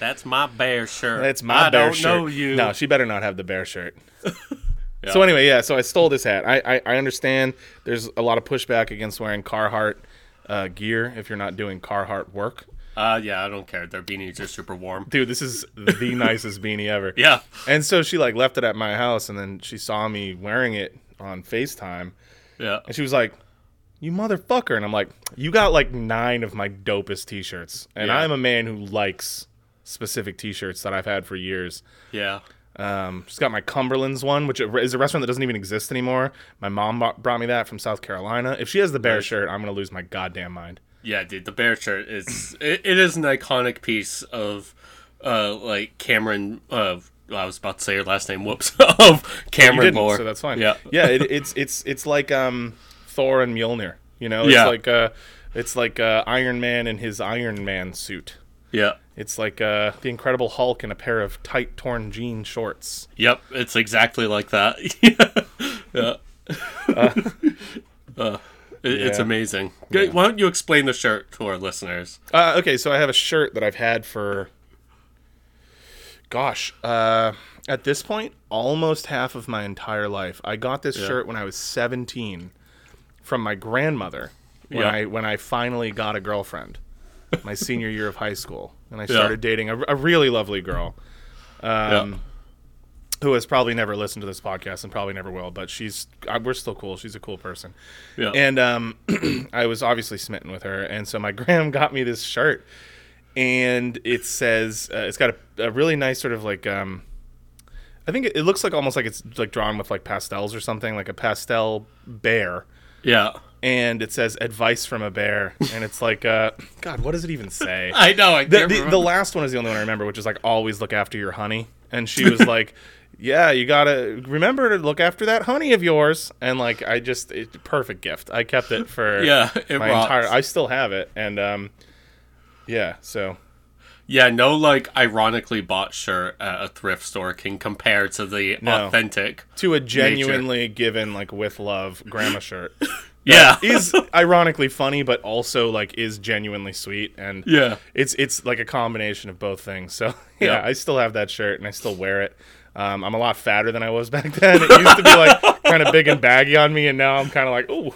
That's my bear shirt. That's my I bear don't shirt. know you. No, she better not have the bear shirt. Yeah. So anyway, yeah. So I stole this hat. I, I I understand. There's a lot of pushback against wearing Carhartt uh, gear if you're not doing Carhartt work. Uh, yeah, I don't care. Their beanies are super warm. Dude, this is the nicest beanie ever. Yeah. And so she like left it at my house, and then she saw me wearing it on Facetime, Yeah. and she was like, "You motherfucker!" And I'm like, "You got like nine of my dopest T-shirts, and Yeah. I'm a man who likes specific T-shirts that I've had for years." Yeah. Um, she's got my Cumberland's one, which is a restaurant that doesn't even exist anymore. My mom brought me that from South Carolina. If she has the bear Nice. shirt, I'm gonna lose my goddamn mind. Yeah, dude, the bear shirt is it, it is an iconic piece of uh like Cameron uh I was about to say her last name, whoops, of Cameron Moore. so that's fine. Yeah. yeah. It, it's it's it's like um, Thor and Mjolnir. You know, it's Yeah. like uh, it's like uh, Iron Man in his Iron Man suit. Yeah. It's like uh, the Incredible Hulk in a pair of tight torn jean shorts. Yep, it's exactly like that. yeah. Uh, it- It's amazing. G- Why don't you explain the shirt to our listeners? Uh, okay, so I have a shirt that I've had for, gosh, uh, at this point, almost half of my entire life. I got this shirt when I was 17 from my grandmother when Yeah. I when I finally got a girlfriend, my senior year of high school, and I Yeah. started dating a, a really lovely girl. yeah. Um, Who has probably never listened to this podcast and probably never will, but she's uh, we're still cool. She's a cool person. Yeah. And um, I was obviously smitten with her, and so my gram got me this shirt, and it says uh, it's got a, a really nice sort of like um, I think it, it looks like almost like it's like drawn with like pastels or something, like a pastel bear, yeah. And it says advice from a bear, and it's like uh, God, what does it even say? I know. I the, the, the last one is the only one I remember, which is like always look after your honey. And she was like, "Yeah, you gotta remember to look after that honey of yours." And like, I just it, perfect gift. I kept it for Yeah, it my rocks. entire. I still have it, and um, yeah. So Yeah, no, like ironically bought shirt at a thrift store can compare to the No. authentic. to a genuinely given like with love grandma shirt. Yeah, is ironically funny, but also like is genuinely sweet, and Yeah. it's it's like a combination of both things. So yeah, Yeah. I still have that shirt and I still wear it. Um, I'm a lot fatter than I was back then. It used to be like kind of big and baggy on me, and now I'm kind of like, oh,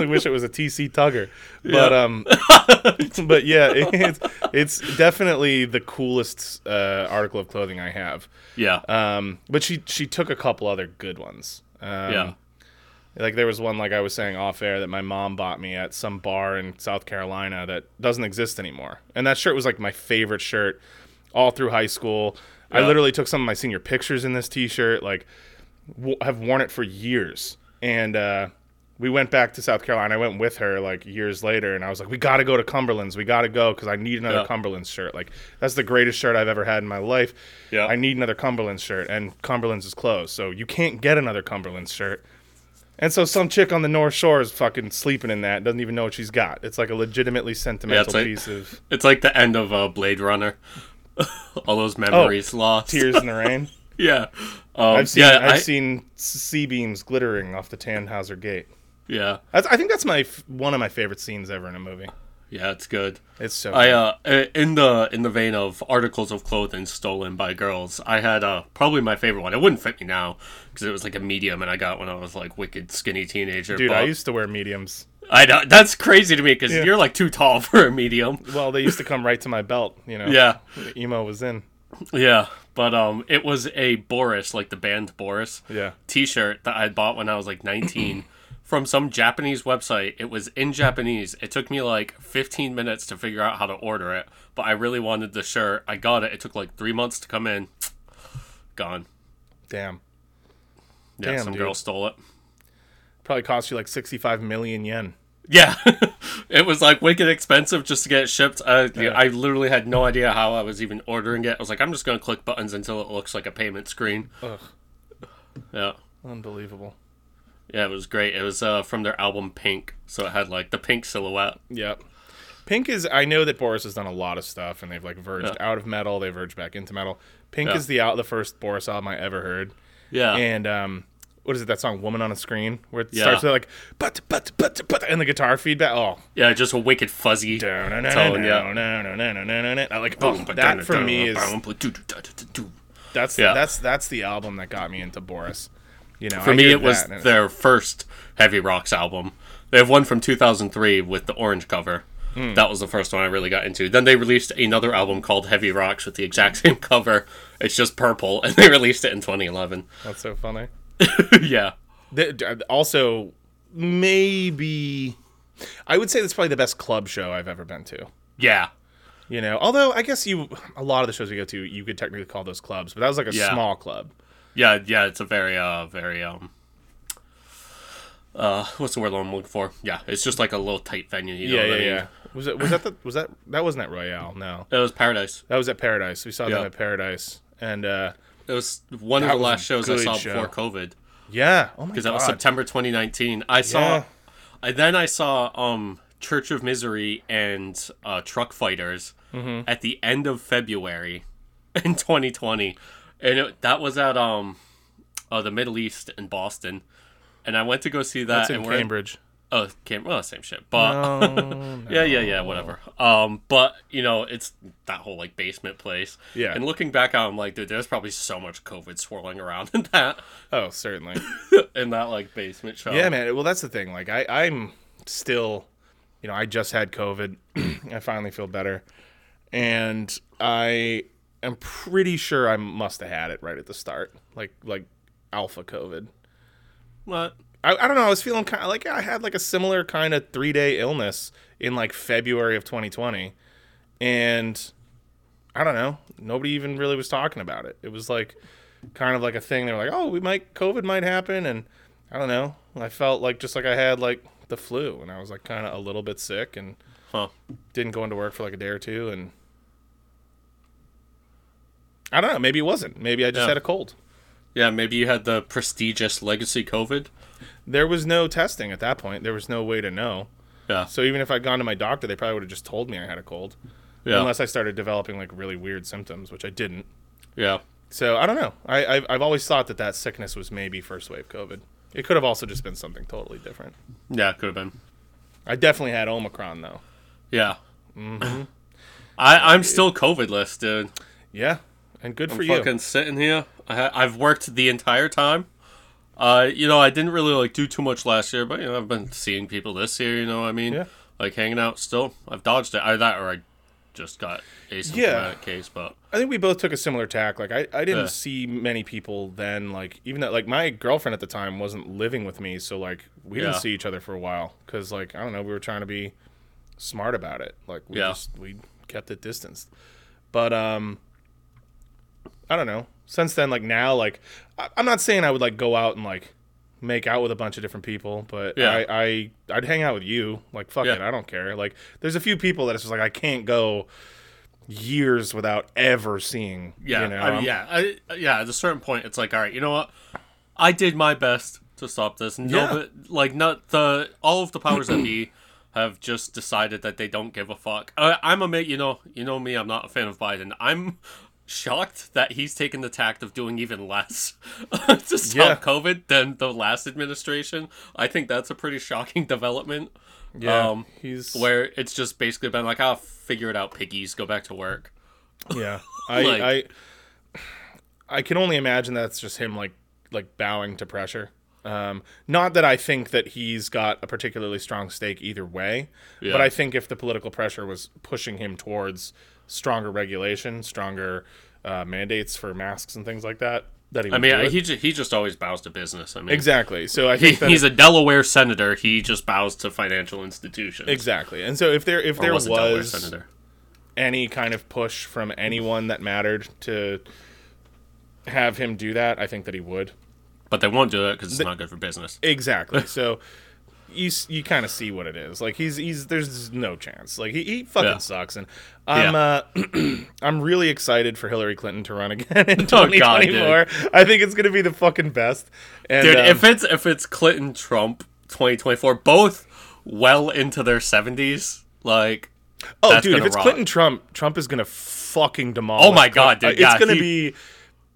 I wish it was a TC Tugger. But Yeah. um, but yeah, it's it's definitely the coolest uh, article of clothing I have. yeah, Um, but she she took a couple other good ones. Um, yeah, like there was one like I was saying off air that my mom bought me at some bar in South Carolina that doesn't exist anymore. And that shirt was like my favorite shirt all through high school. I literally took some of my senior pictures in this t-shirt like w- have worn it for years. And uh we went back to South Carolina. I went with her like years later, and I was like, "We got to go to Cumberland's. We got to go because I need another Yeah. Cumberland's shirt. Like that's the greatest shirt I've ever had in my life. Yeah. I need another Cumberland's shirt, and Cumberland's is closed, so you can't get another Cumberland's shirt. And so some chick on the North Shore is fucking sleeping in that, doesn't even know what she's got. It's like a legitimately sentimental like- piece of It's like the end of uh, Blade Runner. All those memories lost. Oh, tears in the rain. Yeah, um, I've seen yeah, I've I- seen C-beams glittering off the Tannhauser Gate. yeah, That's, I think that's my one of my favorite scenes ever in a movie. Yeah. It's good. It's so. I uh in the in the vein of articles of clothing stolen by girls, I had uh probably my favorite one. It wouldn't fit me now because it was like a medium, and I got when I was like wicked skinny teenager. Dude, I used to wear mediums. I know that's crazy to me because Yeah. you're like too tall for a medium. Well, they used to come right to my belt. You know. Yeah, The emo was in. yeah. But um, it was a Boris, like the band Boris, Yeah. T-shirt that I bought when I was like 19 from some Japanese website. It was in Japanese. It took me like 15 minutes to figure out how to order it, but I really wanted the shirt. I got it. It took like three months to come in. Gone. Damn. Yeah, Damn, some dude. girl stole it. Probably cost you like sixty-five million yen. Yeah, it was like wicked expensive just to get it shipped. I, Yeah. I literally had no idea how I was even ordering it. I was like, I'm just gonna click buttons until it looks like a payment screen. Ugh. Yeah, Unbelievable. Yeah, it was great. It was uh, from their album Pink, so it had like the pink silhouette. Yep. Pink is. I know that Boris has done a lot of stuff, and they've like verged Yeah. out of metal. They verged back into metal. Pink Yeah. is the out the first Boris album I ever heard, Yeah, and um, what is it? That song "Woman on a Screen," where it Yeah. starts with like but but but but and the guitar feedback. Oh, Yeah, just a wicked fuzzy tone. Yeah. I like oh, that for me is that's Yeah. that's that's the album that got me into Boris. You know, For I me, it was that their first Heavy Rocks album. They have one from 2003 with the orange cover. Hmm. That was the first one I really got into. Then they released another album called Heavy Rocks with the exact same cover. It's just purple, and they released it in 2011. That's so funny. yeah. The- also, maybe I would say that's probably the best club show I've ever been to. Yeah. You know, although I guess you a lot of the shows we go to, you could technically call those clubs, but that was like a Yeah. small club. Yeah, yeah, it's a very, uh, very, um, uh, what's the word I'm looking for? Yeah, it's just like a little tight venue. You know yeah, yeah, I mean? yeah. Was it? Was that the? Was that? That wasn't at Royale. No, It was Paradise. that was at Paradise. We saw them at Paradise, and uh It was one of the last shows I saw show. before COVID yeah. Oh my god, because that was September 2019. I saw, Yeah. I then I saw um Church of Misery and uh, Truckfighters Mm-hmm. at the end of February in 2020, and it, that was at um uh, the Middle East in Boston, and I went to go see that. That's in Cambridge. Oh, Cam- well, same shit. But No, yeah, yeah, yeah, whatever. Um, but you know, it's that whole like basement place. Yeah. And looking back, I'm like, dude, there's probably so much COVID swirling around in that, oh, certainly. in that like basement show. Yeah, man. Well, that's the thing. Like, I, I'm still, you know, I just had COVID. I finally feel better, and I am pretty sure I must have had it right at the start, like like alpha COVID. What? I, I don't know. I was feeling kind of like I had like a similar kind of three day illness in like February of 2020, and I don't know. Nobody even really was talking about it. It was like kind of like a thing. They were like, "Oh, we might COVID might happen," and I don't know. I felt like just like I had like the flu, and I was like kind of a little bit sick, and Huh? didn't go into work for like a day or two, and I don't know. Maybe it wasn't. Maybe I just Yeah. had a cold. Yeah, maybe you had the prestigious legacy COVID. There was no testing at that point. There was no way to know. Yeah. So even if I'd gone to my doctor, they probably would have just told me I had a cold. Yeah. Unless I started developing like really weird symptoms, which I didn't. yeah. So I don't know. I, I've, I've always thought that that sickness was maybe first wave COVID. It could have also just been something totally different. Yeah, could have been. I definitely had Omicron though. Yeah. Mm-hmm. I I'm still COVID-less, dude. Yeah, and good for you. I'm fucking sitting here. I ha- I've worked the entire time. Uh, you know, I didn't really like do too much last year, but you know, I've been seeing people this year. You know, what I mean, Yeah. like hanging out. Still, I've dodged it. Either that or I just got asymptomatic Yeah. case. But I think we both took a similar tack. Like I, I didn't Yeah. see many people then. Like even that, like my girlfriend at the time wasn't living with me, so like we didn't see each other for a while because like I don't know, we were trying to be smart about it. Like we Yeah. just we kept it distanced. But um, I don't know. Since then, like now, like I, I'm not saying I would like go out and like make out with a bunch of different people, but Yeah. I, I I'd hang out with you. Like fuck Yeah. it, I don't care. Like there's a few people that it's just like I can't go years without ever seeing. yeah, you know? I mean, yeah, I, yeah. At a certain point, it's like, all right, you know what? I did my best to stop this. No, Yeah. but like not the all of the powers that be have just decided that they don't give a fuck. I, I'm a mate, you know, you know me. I'm not a fan of Biden. I'm shocked that he's taken the tact of doing even less to stop Yeah. COVID than the last administration. I think that's a pretty shocking development. Yeah, um, he's Where it's just basically been like, "I'll figure it out, piggies. Go back to work." yeah. I Like- I I can only imagine that's just him like like bowing to pressure. Um, not that I think that he's got a particularly strong stake either way, Yeah. but I think if the political pressure was pushing him towards stronger regulation, stronger uh, mandates for masks and things like that, that he I mean, he ju- he just always bows to business. I mean, exactly. So I think that he's a Delaware senator. He just bows to financial institutions. exactly. And so if there if Or there was was, any kind of push from anyone that mattered to have him do that, I think that he would. But they won't do it because it's not good for business. Exactly. so you you kind of see what it is. Like he's he's there's no chance. Like he, he fucking Yeah. sucks. And I'm uh I'm really excited for Hillary Clinton to run again in Oh, God, 2024. I think it's gonna be the fucking best. And, Dude, um, if it's if it's Clinton Trump 2024, both well into their 70s, like oh dude, if it's rock. Clinton Trump, Trump is gonna fucking demolish. Oh my God, Uh, dude, It's yeah, gonna he- be.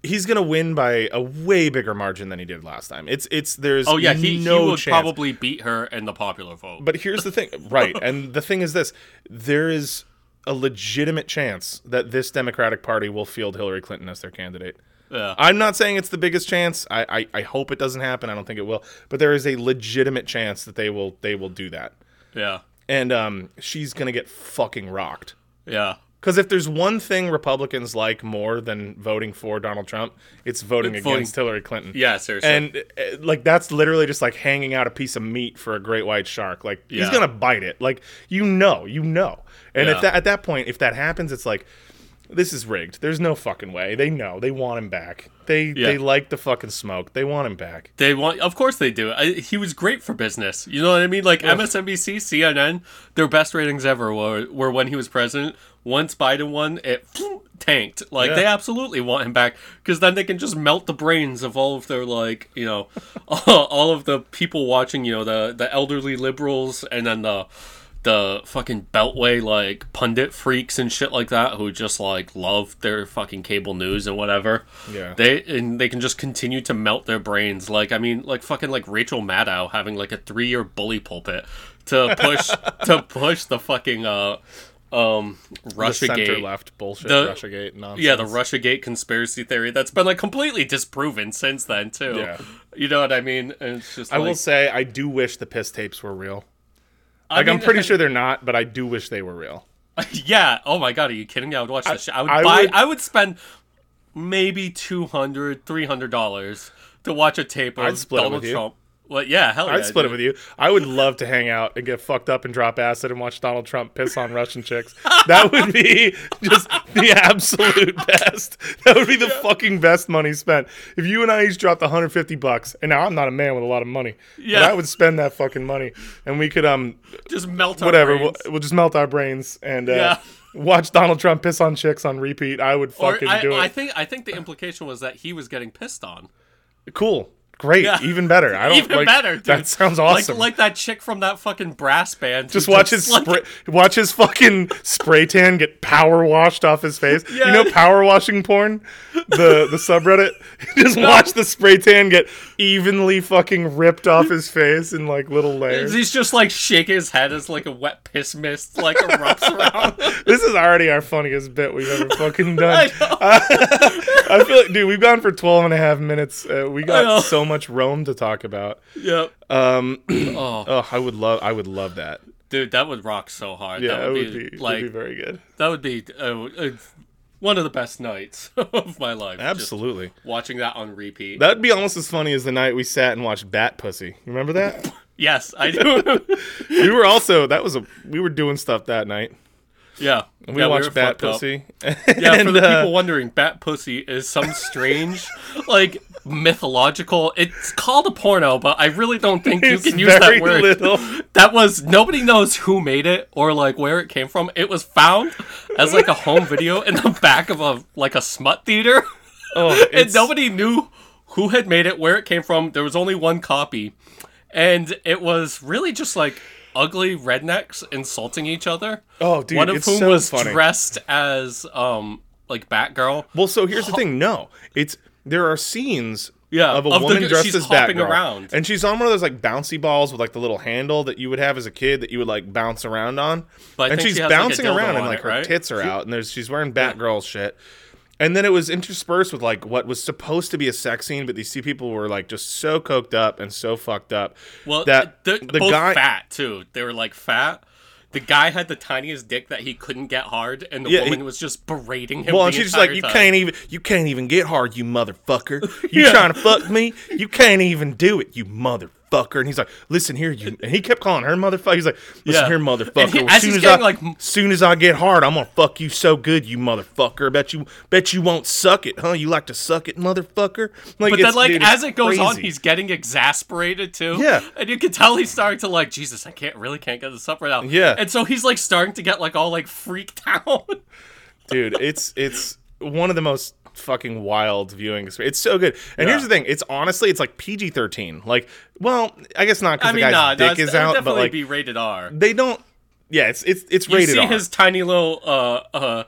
He's gonna win by a way bigger margin than he did last time. It's it's there's Oh yeah, he, no he would chance. probably beat her in the popular vote. But here's the thing, right? And the thing is this: there is a legitimate chance that this Democratic Party will field Hillary Clinton as their candidate. yeah. I'm not saying it's the biggest chance. I, I, I hope it doesn't happen. I don't think it will. But there is a legitimate chance that they will they will do that. yeah. And um, she's gonna get fucking rocked. Yeah. Because if there's one thing Republicans like more than voting for Donald Trump, it's voting It's voting- against Hillary Clinton. Yeah, seriously. And uh, like that's literally just like hanging out a piece of meat for a great white shark. Like he's gonna bite it. Like you know, you know. And Yeah. that at that point, if that happens, it's like this is rigged. There's no fucking way. They know. They want him back. They Yeah. they like the fucking smoke. They want him back. They want, of course they do. I, he was great for business. You know what I mean? Like MSNBC, CNN, their best ratings ever were, were when he was president. Once Biden won, it tanked. Like Yeah. they absolutely want him back because then they can just melt the brains of all of their like, you know, all of the people watching. You know, the the elderly liberals and then the the fucking beltway like pundit freaks and shit like that who just like love their fucking cable news and whatever. Yeah. They and they can just continue to melt their brains. Like I mean, like fucking like Rachel Maddow having like a three year bully pulpit to push to push the fucking uh um The center left bullshit. The- Russiagate nonsense. yeah, the Russiagate conspiracy theory that's been like completely disproven since then too. Yeah. You know what I mean? And it's just I like, will say I do wish the piss tapes were real. I Like I mean, pretty sure they're not, but I do wish they were real. yeah. Oh my god, are you kidding me? I would watch this shit. I would I buy. would- I would spend maybe 200 300 dollars to watch a tape of I'd split it Donald. Trump. Well, yeah, hell yeah. I'd split dude. it with you. I would love to hang out and get fucked up and drop acid and watch Donald Trump piss on Russian chicks. That would be just the absolute best. That would be the fucking best money spent. If you and I each dropped 150 bucks, and now I'm not a man with a lot of money, Yeah. but I would spend that fucking money, and we could um Just melt our whatever. We'll, we'll just melt our brains and uh, Yeah. watch Donald Trump piss on chicks on repeat. I would fucking I, do it. I think I think the implication was that he was getting pissed on. cool. Great, Yeah. even better. I don't Even like, better, dude. That sounds awesome. Like like that chick from that fucking brass band. Just watch his like- spray, watch his fucking spray tan get power washed off his face. Yeah. You know power washing porn, the the subreddit. Just watch the spray tan get evenly fucking ripped off his face in like little layers. He's just like shaking his head as like a wet piss mist like erupts around. This is already our funniest bit we've ever fucking I done. know. I feel like, dude, we've gone for 12 and a half minutes. Uh, we got know. So much Rome to talk about. Yep. Um, Oh, oh, I would love, I would love that. dude, that would rock so hard. Yeah, that it would would be, be, like would be very good. that would be uh, uh, one of the best nights of my life. Absolutely. watching that on repeat. That'd be almost as funny as the night we sat and watched Bat Pussy. You remember that? yes, I do. we were also that was a we were doing stuff that night. Yeah. We yeah, watched were Bat. Pussy. Yeah, for the uh, people wondering, Bat Pussy is some strange, like mythological. It's called a porno, but I really don't think you can use that word. little. That was nobody knows who made it or like where it came from. It was found as like a home video in the back of a like a smut theater, Oh, and nobody knew who had made it, where it came from. There was only one copy, and it was really just like ugly rednecks insulting each other. Oh, dude, one of it's whom so was funny. dressed as um like Batgirl. Well, so here's the thing. No, it's there are scenes. Yeah, of a of the- woman dressed she's as hopping Batgirl, around. and she's on one of those like bouncy balls with like the little handle that you would have as a kid that you would like bounce around on. But and she's she has, like, bouncing around, and like it, her right? tits are out, and there's she's wearing Batgirl shit. And then it was interspersed with like what was supposed to be a sex scene, but these two people were like just so coked up and so fucked up. Well, that the both guy fat too. They were like fat. The guy had the tiniest dick that he couldn't get hard, and the Yeah, woman he- was just berating him. Well, the and she's like, you time. can't even, you can't even get hard, you motherfucker. You Yeah. trying to fuck me? You can't even do it, you motherfucker. And he's like, listen here, you. And he kept calling her motherfucker. He's like, listen Yeah. here, motherfucker. he- as soon as I, like- soon as I get hard, I'm gonna fuck you so good, you motherfucker. Bet you, bet you won't suck it, huh? You like to suck it, motherfucker. Like, But then, like dude, as it goes on, he's getting exasperated too. Yeah. and you can tell he's starting to like, Jesus, I can't really can't get this up right now. Yeah. and so he's like starting to get like all like freaked out. dude it's it's one of the most fucking wild viewing experience. It's so good. And Yeah. here's the thing: it's honestly, it's like PG thirteen. Like, well, I guess not because I the mean, guy's nah, dick is out, but like be rated R. they don't. Yeah, it's it's it's You rated see R. his tiny little uh uh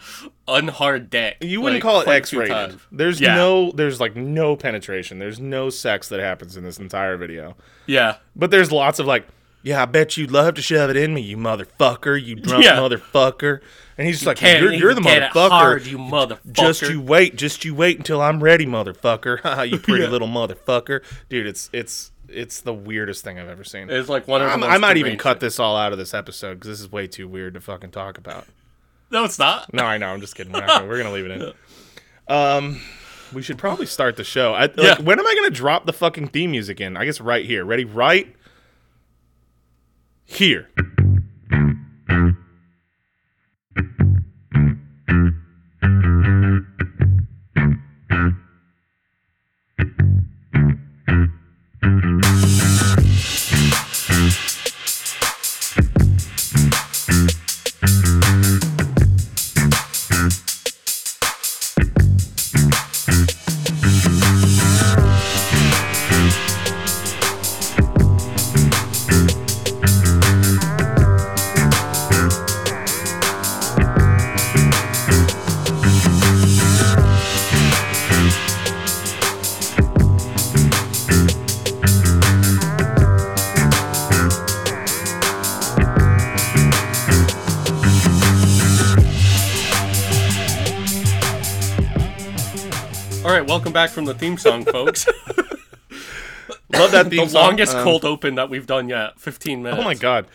unhard dick. you wouldn't like, call it X-rated. There's Yeah. no there's like no penetration. There's no sex that happens in this entire video. Yeah. But there's lots of like, yeah, I bet you'd love to shove it in me, you motherfucker, you drunk Yeah. motherfucker. And he's just like, Can't you're, you're the even get it motherfucker. hard, you motherfucker. Just you wait, just you wait until I'm ready, motherfucker. You pretty Yeah. little motherfucker, dude. It's it's it's the weirdest thing I've ever seen. It's like one of the I might even cut this all out of this episode because this is way too weird to fucking talk about. No, it's not. No, I know. I'm just kidding. We're, gonna, we're gonna leave it in. Um, we should probably start the show. I, like, Yeah. When am I gonna drop the fucking theme music in? I guess right here. Ready? Right here. All right, welcome back from the theme song, folks. Love that theme the song. longest Um, cold open that we've done yet. 15 minutes. Oh my god.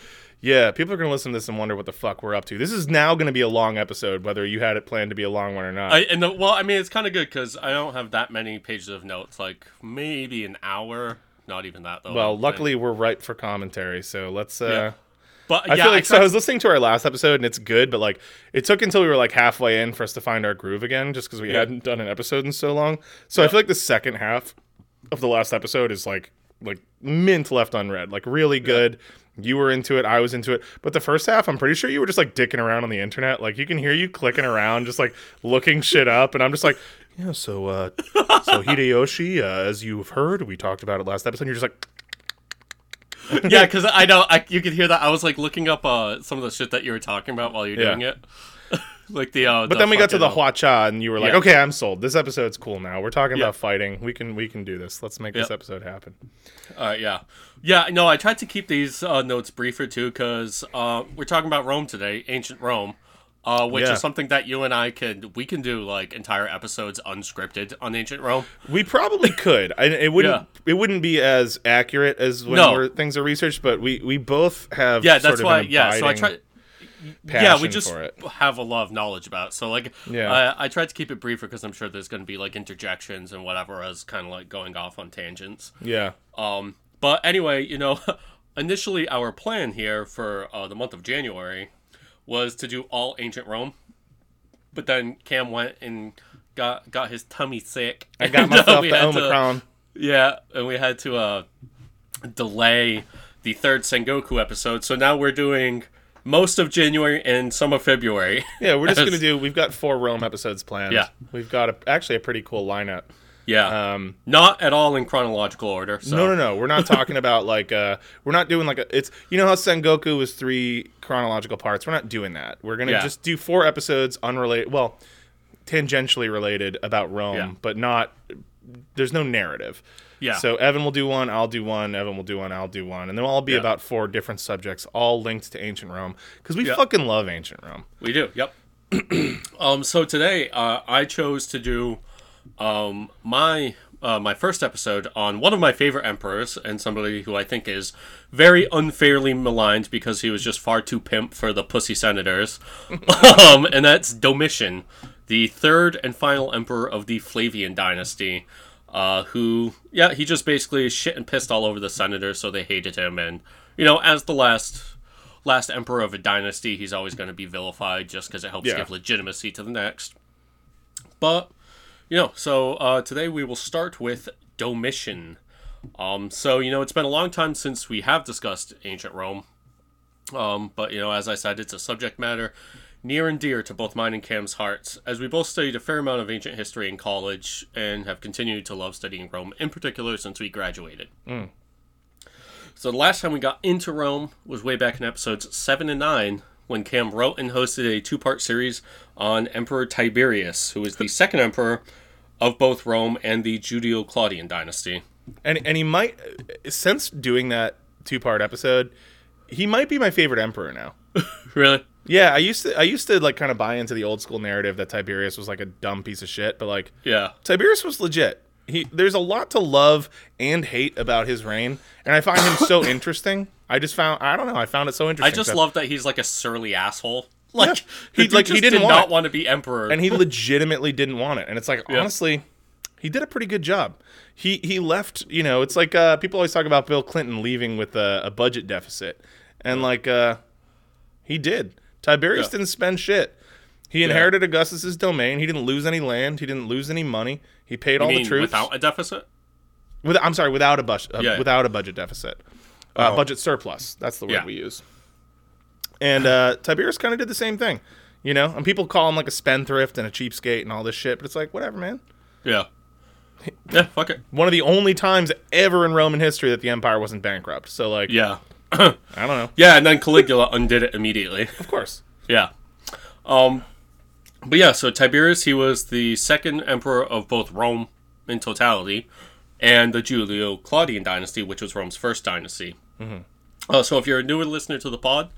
Yeah, people are gonna listen to this and wonder what the fuck we're up to. This is now gonna be a long episode, whether you had it planned to be a long one or not. I, and the, well, I mean, it's kind of good because I don't have that many pages of notes. Like maybe an hour. Not even that though. Well, luckily we're ripe for commentary, so let's. uh Yeah. But I yeah, feel like so. I was listening to our last episode and it's good, but like it took until we were like halfway in for us to find our groove again, just because we Yeah. hadn't done an episode in so long. So I feel like the second half of the last episode is like like mint left on red, like really good. You were into it, I was into it, but the first half, I'm pretty sure you were just like dicking around on the internet. Like you can hear you clicking around, just like looking shit up, and I'm just like, yeah. So, uh, so Hideyoshi, uh, as you've heard, we talked about it last episode. And you're just like, yeah, because I know I, you could hear that. I was like looking up uh, some of the shit that you were talking about while you're Yeah. doing it. like the. Uh, But then we got to the fucking, uh, Hua Cha, and you were like, Yeah. "Okay, I'm sold. This episode's cool now. We're talking Yeah. about fighting. We can we can do this. Let's make this episode happen." Uh, yeah, yeah. No, I tried to keep these uh, notes briefer too, because uh, we're talking about Rome today, ancient Rome, uh, which Yeah. is something that you and I could we can do like entire episodes unscripted on ancient Rome. We probably could. I, it wouldn't it wouldn't be as accurate as when No. we're, things are researched, but we we both have Yeah, that's of why. Yeah, so I try. Yeah, we just have a lot of knowledge about. It. So like, Yeah. I, I tried to keep it briefer because I'm sure there's going to be like interjections and whatever as kind of like going off on tangents. Yeah, Um, but anyway, you know, initially our plan here for uh, the month of January was to do all ancient Rome, but then Cam went and got got his tummy sick. I got myself the had to- yeah, and we had to uh, delay the third Sengoku episode. So now we're doing most of January and some of February. Yeah, we're just gonna do. We've got four Rome episodes planned. Yeah. we've got a, actually a pretty cool lineup. Yeah, Um, not at all in chronological order. So. No, no, no. We're not talking about like uh we're not doing like a it's you know how Sengoku was three chronological parts. We're not doing that. We're going to Yeah. just do four episodes unrelated, well, tangentially related about Rome, Yeah. but not there's no narrative. Yeah. So Evan will do one, I'll do one, Evan will do one, I'll do one, and they'll all be Yeah. about four different subjects all linked to ancient Rome cuz we Yeah. fucking love ancient Rome. We do. Yep. um. So today, uh, I chose to do um my uh, my first episode on one of my favorite emperors and somebody who I think is very unfairly maligned because he was just far too pimp for the pussy senators. um, and that's Domitian, the third and final emperor of the Flavian dynasty. Uh, who, yeah, he just basically shit and pissed all over the senators, so they hated him. And you know, as the last last emperor of a dynasty, he's always going to be vilified just because it helps Yeah. give legitimacy to the next. But you know, so uh, today we will start with Domitian. Um, so you know, it's been a long time since we have discussed ancient Rome. Um, but you know, as I said, it's a subject matter near and dear to both mine and Cam's hearts, as we both studied a fair amount of ancient history in college and have continued to love studying Rome, in particular since we graduated. So the last time we got into Rome was way back in episodes seven and nine, when Cam wrote and hosted a two part series on Emperor Tiberius, who was the second emperor of both Rome and the Julio Claudian dynasty. And and he might since doing that two part episode, he might be my favorite emperor now. Really? Yeah, I used to I used to like kind of buy into the old school narrative that Tiberius was like a dumb piece of shit, but like Yeah. Tiberius was legit. He there's a lot to love and hate about his reign, and I find him so interesting. I just found I don't know, I found it so interesting. I just love that he's like a surly asshole. Like Yeah. he like, he didn't did want not want to be emperor. and he legitimately didn't want it. And it's like Yeah. honestly, he did a pretty good job. He he left. You know, it's like uh, people always talk about Bill Clinton leaving with a, a budget deficit, and like uh, he did. Tiberius Yeah. didn't spend shit. He inherited Augustus's domain. He didn't lose any land. He didn't lose any money. He paid all I the troops without a deficit. with, I'm sorry, without a budget, uh, without a budget deficit, uh, Oh. budget surplus. That's the word we use. And uh, Tiberius kind of did the same thing, you know. And people call him like a spendthrift and a cheapskate and all this shit, but it's like whatever, man. Yeah. Yeah. Fuck it. One of the only times ever in Roman history that the empire wasn't bankrupt. So like, Yeah. I don't know. Yeah, and then Caligula undid it immediately. Of course. Yeah. Um but yeah, so Tiberius he was the second emperor of both Rome in totality and the Julio Claudian dynasty, which was Rome's first dynasty. Uh, so if you're a newer listener to the pod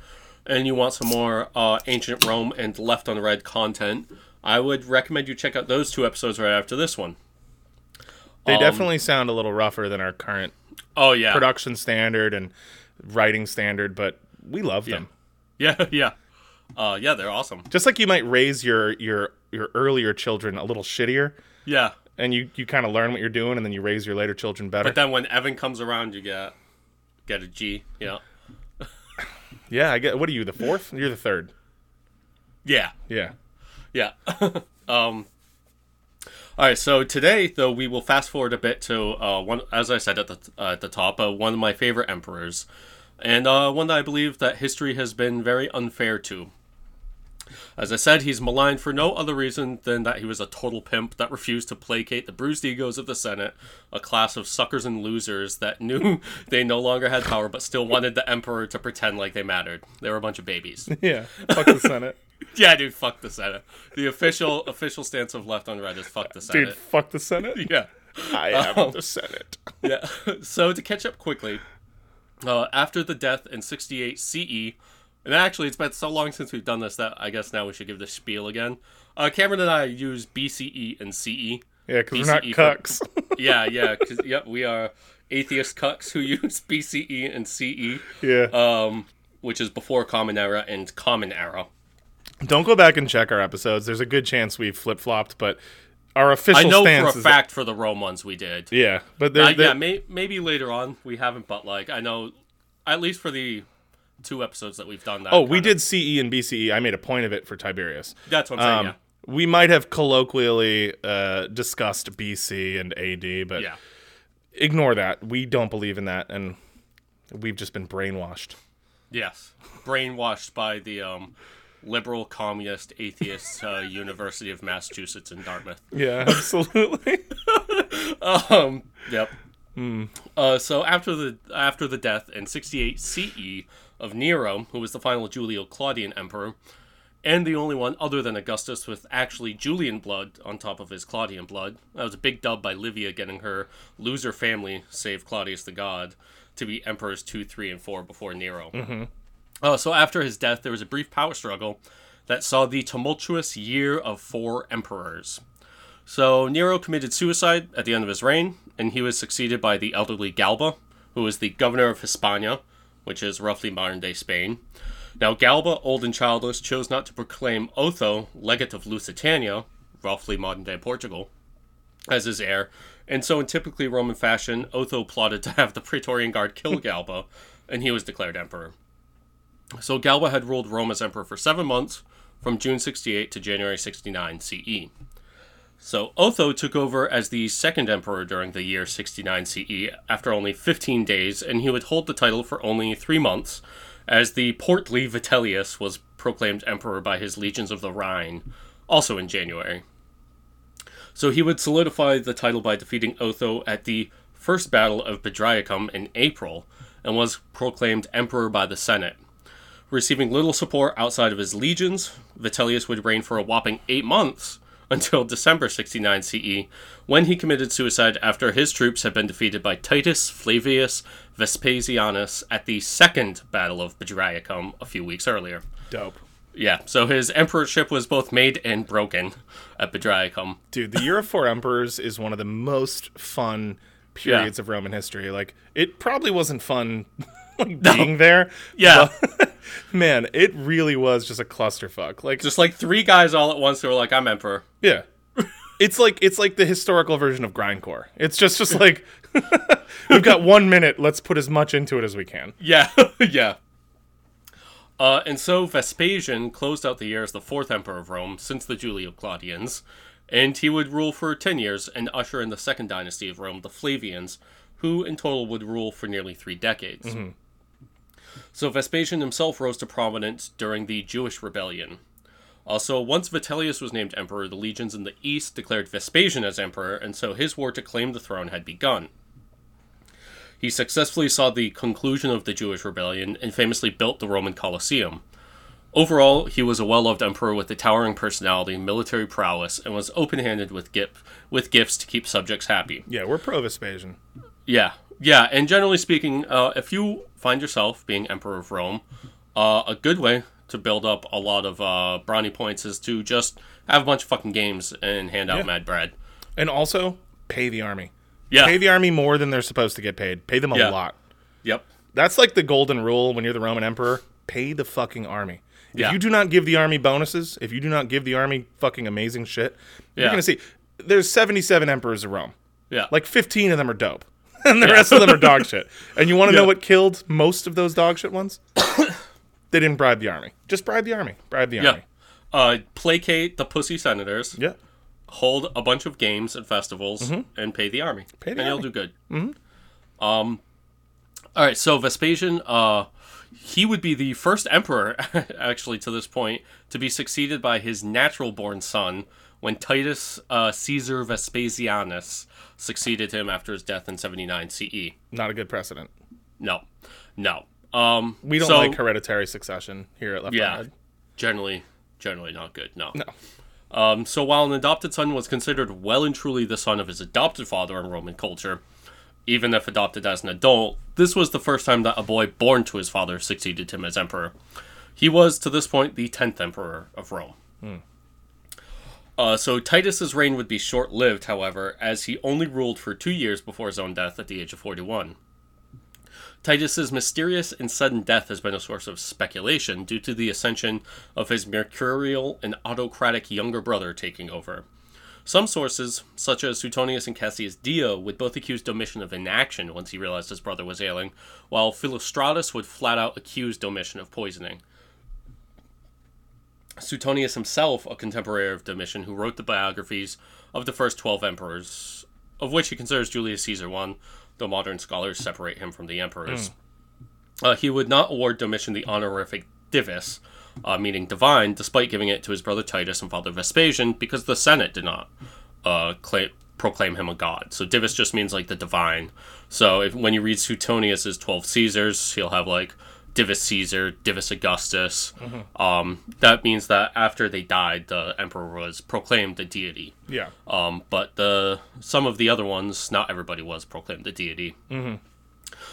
and you want some more uh, ancient Rome and left on red content, I would recommend you check out those two episodes right after this one. They Um, definitely sound a little rougher than our current Oh yeah. production standard and writing standard, but we love them. Yeah, yeah. Uh, yeah, they're awesome. Just like you might raise your your your earlier children a little shittier, Yeah. and you you kind of learn what you're doing, and then you raise your later children better. But then when Evan comes around, you get get a G. You know. Yeah, I get. What are you? The fourth? You're the third. Yeah. Yeah. Yeah. um. All right. So today, though, we will fast forward a bit to uh, one, as I said at the uh, at the top, uh, one of my favorite emperors, and uh, one that I believe that history has been very unfair to. As I said, he's maligned for no other reason than that he was a total pimp that refused to placate the bruised egos of the Senate, a class of suckers and losers that knew they no longer had power but still wanted the emperor to pretend like they mattered. They were a bunch of babies. Yeah. Fuck the Senate. Yeah, dude, fuck the Senate. The official official stance of left on red is fuck the Senate. Dude, fuck the Senate. Yeah, I am the Senate. yeah. so to catch up quickly, uh, after the death in 68 CE, and actually it's been so long since we've done this that I guess now we should give the spiel again. Uh, Cameron and I use BCE and CE. Yeah, because we're not BCE for- cucks. Yeah, yeah, because yep, we are atheist cucks who use BCE and CE, yeah. um, which is before Common Era and Common Era. Don't go back and check our episodes. There's a good chance we've flip flopped, but our official I know for a fact for the Rome ones we did. yeah, but there, Uh, yeah, may, maybe later on we haven't, but like I know, at least for the two episodes that we've done that. oh, we of- did CE and BCE. I made a point of it for Tiberius. That's what I'm saying. Um, we might have colloquially uh, discussed BC and AD, but yeah, ignore that. We don't believe in that, and we've just been brainwashed. yes, brainwashed by the um, liberal, communist, atheist uh, University of Massachusetts in Dartmouth. Yeah, absolutely. Um, yep. Uh, so after the after the death in 68 CE of Nero, who was the final Julio Claudian emperor, and the only one other than Augustus with actually Julian blood on top of his Claudian blood, that was a big dub by Livia getting her loser family, save Claudius the god, to be emperors two, three, and four before Nero. Uh, so after his death, there was a brief power struggle that saw the tumultuous year of four emperors. So Nero committed suicide at the end of his reign, and he was succeeded by the elderly Galba, who was the governor of Hispania, which is roughly modern day Spain. Now, Galba, old and childless, chose not to proclaim Otho, legate of Lusitania, roughly modern day Portugal, as his heir, and so in typically Roman fashion, Otho plotted to have the Praetorian Guard kill Galba, and he was declared emperor. So Galba had ruled Rome as emperor for seven months, from June 68 to January 69 CE. So Otho took over as the second emperor during the year 69 CE after only 15 days, and he would hold the title for only three months, as the portly Vitellius was proclaimed emperor by his legions of the Rhine, also in January. So he would solidify the title by defeating Otho at the First Battle of Bedriacum in April, and was proclaimed emperor by the Senate. Receiving little support outside of his legions, Vitellius would reign for a whopping eight months until December 69 CE, when he committed suicide after his troops had been defeated by Titus Flavius Vespasianus at the Second Battle of Bedriacum a few weeks earlier. Dope. Yeah, so his emperorship was both made and broken at Bedriacum. Dude, the Year of Four Emperors is one of the most fun periods of Roman history. Like, it probably wasn't fun like, being there. Yeah. but, man, it really was just a clusterfuck. Like, Just like three guys all at once who were like, I'm emperor. yeah. It's like it's like the historical version of grindcore. It's just just like we've got one minute. Let's put as much into it as we can. Yeah, yeah. Uh, and so Vespasian closed out the year as the fourth emperor of Rome since the Julio Claudians, and he would rule for 10 years and usher in the second dynasty of Rome, the Flavians, who in total would rule for nearly three decades. So Vespasian himself rose to prominence during the Jewish rebellion. Also, once Vitellius was named emperor, the legions in the east declared Vespasian as emperor, and so his war to claim the throne had begun. He successfully saw the conclusion of the Jewish rebellion and famously built the Roman Colosseum. Overall, he was a well loved emperor with a towering personality, military prowess, and was open handed with, gif- with gifts to keep subjects happy. Yeah, we're pro Vespasian. Yeah, yeah, and generally speaking, uh, if you find yourself being Emperor of Rome, uh, a good way to build up a lot of uh, brownie points is to just have a bunch of fucking games and hand out Yeah. mad bread. And also pay the army. Yeah. Pay the army more than they're supposed to get paid. Pay them a Yeah. lot. Yep. That's like the golden rule when you're the Roman emperor. Pay the fucking army. If Yeah. you do not give the army bonuses, if you do not give the army fucking amazing shit, you're gonna see. There's 77 emperors of Rome. Yeah. Like 15 of them are dope, and the rest of them are dog shit. And you want to know what killed most of those dog shit ones? they didn't bribe the army. Just bribe the army. Bribe the yeah. army. Uh, placate the pussy senators. Yeah. hold a bunch of games and festivals and pay the army. Mm-hmm. Pay the and you'll do good. Mm-hmm. Um, all right, so Vespasian, uh, he would be the first emperor, actually, to this point, to be succeeded by his natural born son when Titus uh, Caesar Vespasianus succeeded him after his death in 79 CE. Not a good precedent. No, no. Um, We don't so- like hereditary succession here at Left yeah, generally, generally not good. No. No. Um, so while an adopted son was considered well and truly the son of his adopted father in Roman culture, even if adopted as an adult, this was the first time that a boy born to his father succeeded him as emperor. He was, to this point, the tenth emperor of Rome. Uh, so Titus's reign would be short-lived, however, as he only ruled for two years before his own death at the age of 41. Titus's mysterious and sudden death has been a source of speculation due to the ascension of his mercurial and autocratic younger brother taking over. Some sources, such as Suetonius and Cassius Dio, would both accuse Domitian of inaction once he realized his brother was ailing, while Philostratus would flat out accuse Domitian of poisoning. Suetonius himself, a contemporary of Domitian, who wrote the biographies of the first 12 emperors, of which he considers Julius Caesar one, though modern scholars separate him from the emperors. Uh, he would not award Domitian the honorific divus, uh, meaning divine, despite giving it to his brother Titus and father Vespasian, because the Senate did not uh, claim, proclaim him a god. So divus just means like the divine. So if, when you read Suetonius's Twelve Caesars, he'll have like divus Caesar, divus Augustus. Um, that means that after they died, the emperor was proclaimed a deity. Yeah. Um, but the some of the other ones, not everybody was proclaimed a deity. Mm-hmm.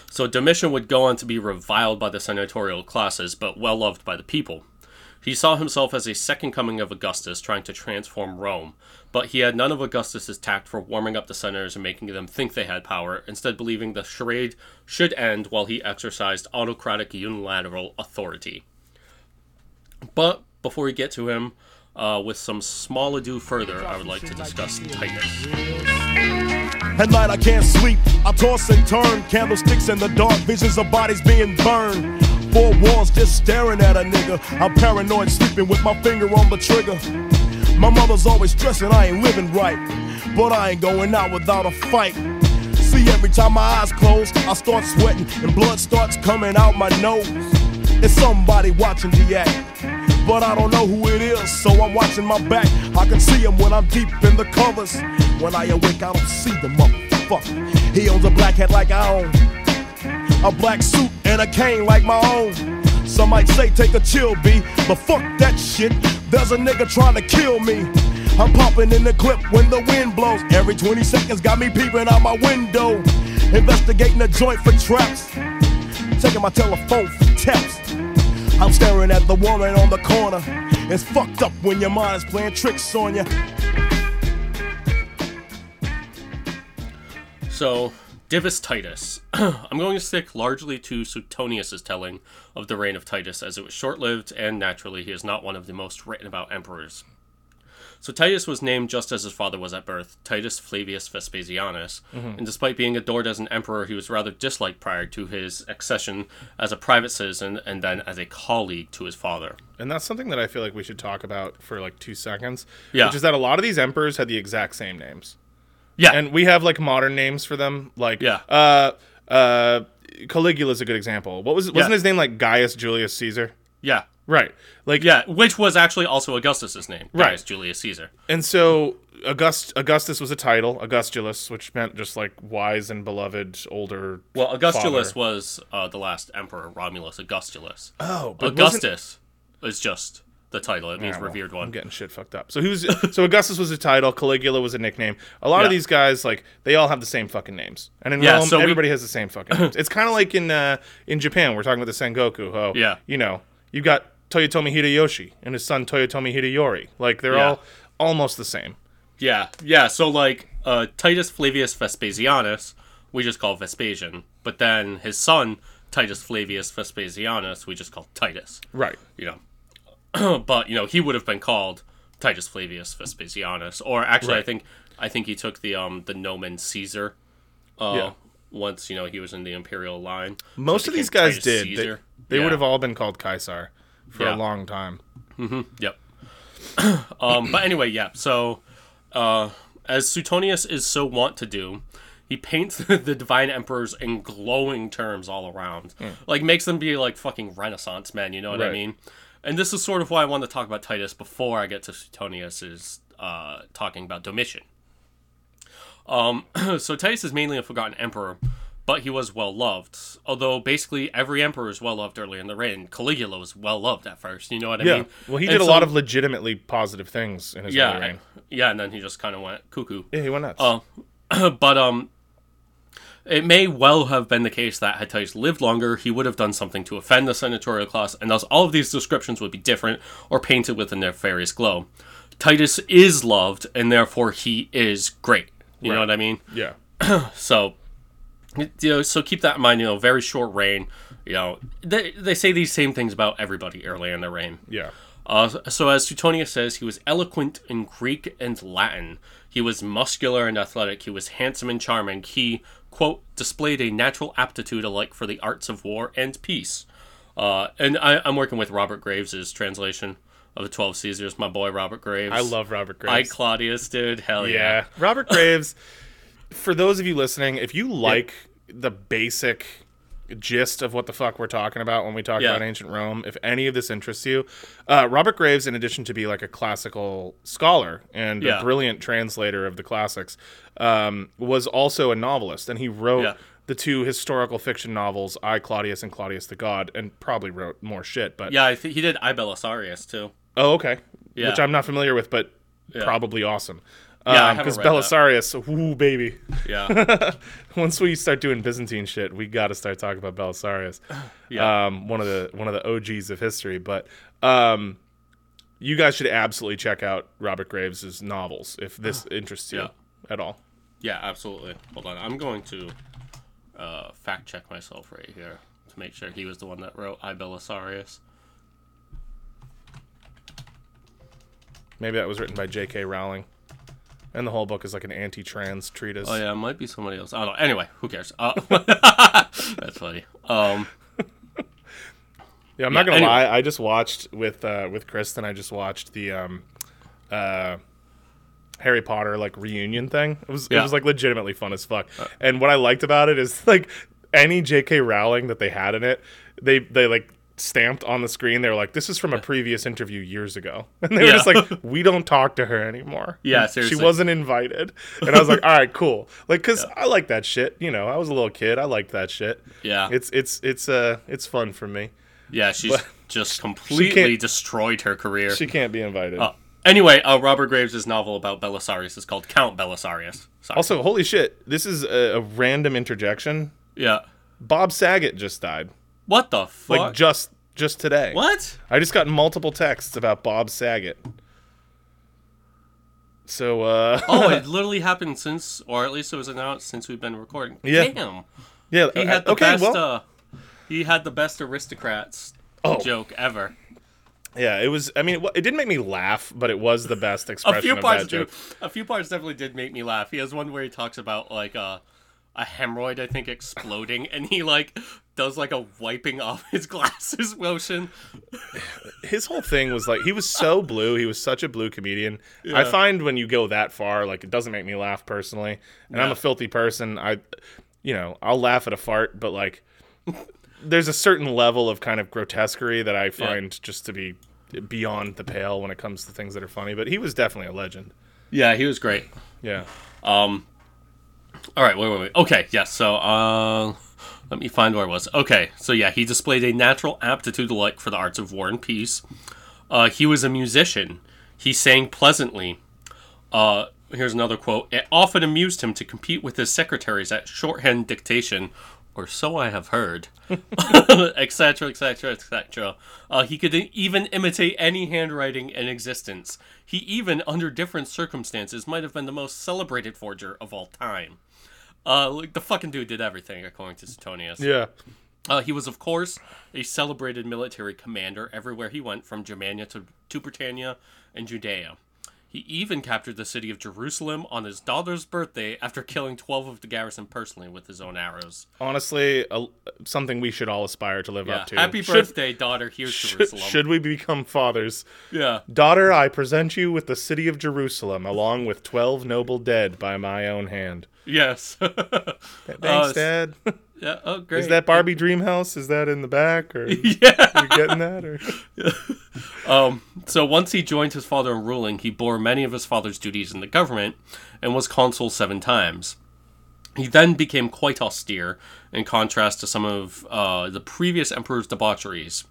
So Domitian would go on to be reviled by the senatorial classes, but well loved by the people. He saw himself as a second coming of Augustus trying to transform Rome, but he had none of Augustus's tact for warming up the senators and making them think they had power, instead believing the charade should end while he exercised autocratic unilateral authority. But before we get to him, uh, with some small ado further, I would like to discuss Titus. At night I can't sleep, I toss and turn. Candlesticks in the dark, visions of bodies being burned. Four walls just staring at a nigga. I'm paranoid, sleeping with my finger on the trigger. My mother's always stressing I ain't living right, but I ain't going out without a fight. See, every time my eyes close, I start sweating and blood starts coming out my nose. It's somebody watching the act, but I don't know who it is, so I'm watching my back. I can see him when I'm deep in the covers. When I awake, I don't see the motherfucker. He owns a black hat like I own, a black suit and a cane like my own. Some might say take a chill, B, but fuck that shit. There's a nigga trying to kill me. I'm popping in the clip when the wind blows. Every 20 seconds got me peeping out my window. Investigating the joint for traps. Checking my telephone for taps. I'm staring at the woman on the corner. It's fucked up when your mind is playing tricks on you. So, Divus Titus. I'm going to stick largely to Suetonius' telling of the reign of Titus, as it was short lived and naturally he is not one of the most written about emperors. So Titus was named just as his father was at birth, Titus Flavius Vespasianus, mm-hmm. and despite being adored as an emperor, he was rather disliked prior to his accession as a private citizen and then as a colleague to his father. And that's something that I feel like we should talk about for like two seconds. Yeah. Which is that a lot of these emperors had the exact same names. Yeah, And we have like modern names for them. Like Yeah. uh uh Caligula is a good example. What was wasn't Yeah. his name like Gaius Julius Caesar? yeah, Right. Like yeah, which was actually also Augustus's name, Right. Gaius Julius Caesar. And so August Augustus was a title, Augustulus, which meant just like wise and beloved older. Well, Augustulus father. was uh, the last emperor, Romulus Augustulus. Oh, Augustus is just the title. It means Yeah, well, revered I'm one. getting shit fucked up. So who's so Augustus was a title, Caligula was a nickname. A lot of these guys like they all have the same fucking names, and in Yeah, Rome so we- everybody has the same fucking names. It's kind of like in uh, in Japan we're talking about the Sengoku. Oh, Yeah. you know you got Toyotomi Hideyoshi and his son Toyotomi Hideyori. Like they're Yeah. all almost the same. Yeah, yeah. So like uh, Titus Flavius Vespasianus, we just call Vespasian, but then his son Titus Flavius Vespasianus, we just call Titus. Right. You know, but you know he would have been called Titus Flavius Vespasianus, or actually I think I think he took the um the nomen Caesar. Uh, Yeah. Once you know he was in the imperial line. Most it of these guys Titus did. They, Caesar. they Yeah. would have all been called Caesar for Yeah. a long time. Yep. um, but anyway, yeah. So, uh, as Suetonius is so wont to do, he paints the divine emperors in glowing terms all around, like makes them be like fucking Renaissance men. You know what I mean? And this is sort of why I want to talk about Titus before I get to Suetonius is uh, talking about Domitian. Um, so Titus is mainly a forgotten emperor, but he was well loved. Although basically every emperor is well loved early in the reign. Caligula was well loved at first. You know what I Yeah. mean? well, he And did a so- lot of legitimately positive things in his yeah, reign. yeah, and then he just kind of went cuckoo. Yeah, he went nuts. Oh, but um, it may well have been the case that had Titus lived longer, he would have done something to offend the senatorial class, and thus all of these descriptions would be different or painted with a nefarious glow. Titus is loved, and therefore he is great. You know what I mean? yeah. So, you know, so keep that in mind. You know, very short reign. You know, they they say these same things about everybody early in their reign. Yeah. Uh, so, as Suetonius says, he was eloquent in Greek and Latin. He was muscular and athletic. He was handsome and charming. He, quote, displayed a natural aptitude alike for the arts of war and peace. Uh, and I, I'm working with Robert Graves' translation of the Twelve Caesars. My boy Robert Graves. I love Robert Graves. I. Claudius, dude. Hell yeah. Yeah. Robert Graves, for those of you listening, if you like the basic gist of what the fuck we're talking about when we talk Yeah. about ancient Rome, if any of this interests you, uh, Robert Graves, in addition to be like a classical scholar and Yeah. a brilliant translator of the classics, um, was also a novelist, and he wrote. Yeah. The two historical fiction novels, I Claudius and Claudius the God, and probably wrote more shit. But Yeah, I think he did I Belisarius too. oh, okay, Yeah. which I'm not familiar with, but probably awesome. Yeah, because that. Belisarius, ooh baby. Yeah. Once we start doing Byzantine shit, we got to start talking about Belisarius. Yeah. Um, one of the one of the OGs of history. But um, you guys should absolutely check out Robert Graves' novels if this interests you Yeah. at all. Yeah, absolutely. Hold on. I'm going to uh, fact check myself right here to make sure he was the one that wrote I Belisarius. Maybe that was written by J.K. Rowling, and the whole book is like an anti-trans treatise. Oh yeah, it might be somebody else. I don't know. Anyway, who cares? Uh, that's funny. Um, Yeah, I'm not gonna anyway. lie. I just watched with uh, with Kristen. I just watched the um, uh, Harry Potter like reunion thing. It was it Yeah. Uh. was like legitimately fun as fuck. and what I liked about it is like any J.K. Rowling that they had in it, they they like stamped on the screen. They were like, "This is from a previous interview years ago," and they were Yeah. just like, "We don't talk to her anymore." Yeah, she wasn't invited. And I was like, "All right, cool." Like, cause I like that shit. You know, I was a little kid. I liked that shit. Yeah. it's it's it's uh it's fun for me. Yeah, she's But just completely can't- destroyed her career. She can't be invited. Oh. Anyway, uh, Robert Graves' novel about Belisarius is called Count Belisarius. Sorry. Also, holy shit, this is a, a random interjection. yeah. Bob Saget just died. What the fuck? Like just just today. what? I just got multiple texts about Bob Saget. So uh Oh, it literally happened since, or at least it was announced since we've been recording. Yeah. Damn. yeah, He uh, had the okay, best. well, uh, he had the best aristocrats Oh. joke ever. yeah, it was I mean it, it didn't make me laugh, but it was the best expression A few of parts that do. joke. A few parts definitely did make me laugh. He has one where he talks about like uh, a hemorrhoid, I think, exploding, and he like does like a wiping off his glasses motion. his whole thing was like he was so blue. He was such a blue comedian. I find when you go that far, like it doesn't make me laugh personally. And I'm a filthy person. I, you know, I'll laugh at a fart, but like, there's a certain level of kind of grotesquerie that I find just to be beyond the pale when it comes to things that are funny. But he was definitely a legend. Yeah, he was great. Yeah. Um. All right, wait, wait, wait. Okay, yes. so, uh, let me find where I was. Okay, so yeah, he displayed a natural aptitude alike for the arts of war and peace. Uh, he was a musician. He sang pleasantly. Uh, here's another quote. It often amused him to compete with his secretaries at shorthand dictation, or so I have heard, etc., etc., etc. He could even imitate any handwriting in existence. He even, under different circumstances, might have been the most celebrated forger of all time. Uh, like the fucking dude did everything, according to Suetonius. Yeah. Uh, he was, of course, a celebrated military commander everywhere he went, from Germania to, to Britannia and Judea. He even captured the city of Jerusalem on his daughter's birthday after killing 12 of the garrison personally with his own arrows. Honestly, a, something we should all aspire to live Yeah. up to. Happy Should- birthday, daughter. Here's Should, Jerusalem. should we become fathers? Yeah. Daughter, I present you with the city of Jerusalem, along with twelve noble dead by my own hand. Yes. Thanks, Uh, Dad. yeah. Oh, great. Is that Barbie Dream House? Is that in the back, or Yeah. you getting that? Or Um, so once he joined his father in ruling, he bore many of his father's duties in the government and was consul seven times. He then became quite austere, in contrast to some of uh, the previous emperor's debaucheries.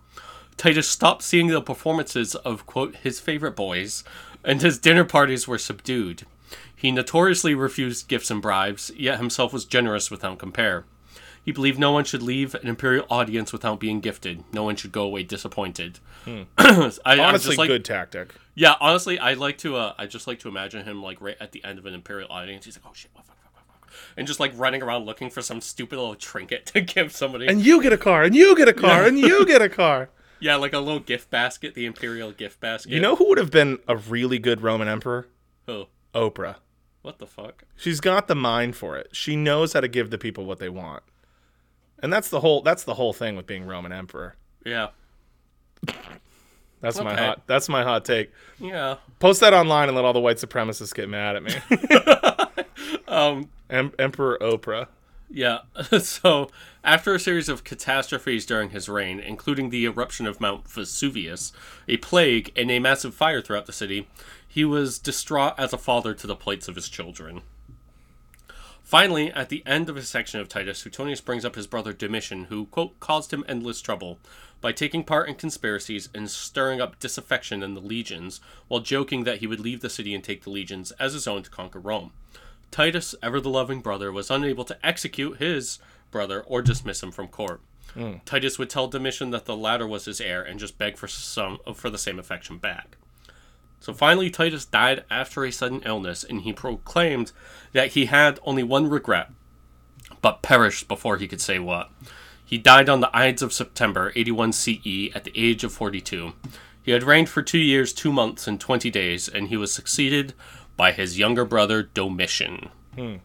Titus stopped seeing the performances of, quote, his favorite boys, and his dinner parties were subdued. He notoriously refused gifts and bribes, yet himself was generous without compare. He believed no one should leave an imperial audience without being gifted. No one should go away disappointed. I, I'm honestly, like, good tactic. yeah, honestly, I like to. Uh, I just like to imagine him like right at the end of an imperial audience. He's like, "Oh shit, what, fuck, fuck, fuck, fuck," and just like running around looking for some stupid little trinket to give somebody. And you get a car, and you get a car, and you get a car. yeah, like a little gift basket, the imperial gift basket. You know who would have been a really good Roman emperor? Oh, Oprah. What the fuck? She's got the mind for it. She knows how to give the people what they want. And that's the whole that's the whole thing with being Roman emperor. Yeah, That's my hot that's my hot take. yeah. Post that online and let all the white supremacists get mad at me. Um, em- Emperor Oprah. Yeah. so, after a series of catastrophes during his reign, including the eruption of Mount Vesuvius, a plague, and a massive fire throughout the city, he was distraught as a father to the plights of his children. Finally, at the end of his section of Titus, Suetonius brings up his brother Domitian, who, quote, caused him endless trouble by taking part in conspiracies and stirring up disaffection in the legions, while joking that he would leave the city and take the legions as his own to conquer Rome. Titus, ever the loving brother, was unable to execute his brother or dismiss him from court. Hmm. Titus would tell Domitian that the latter was his heir and just beg for some for the same affection back. So finally, Titus died after a sudden illness, and he proclaimed that he had only one regret, but perished before he could say what. He died on the Ides of September, 81 CE, at the age of 42. He had reigned for two years, two months, and 20 days, and he was succeeded by his younger brother Domitian. Hmm.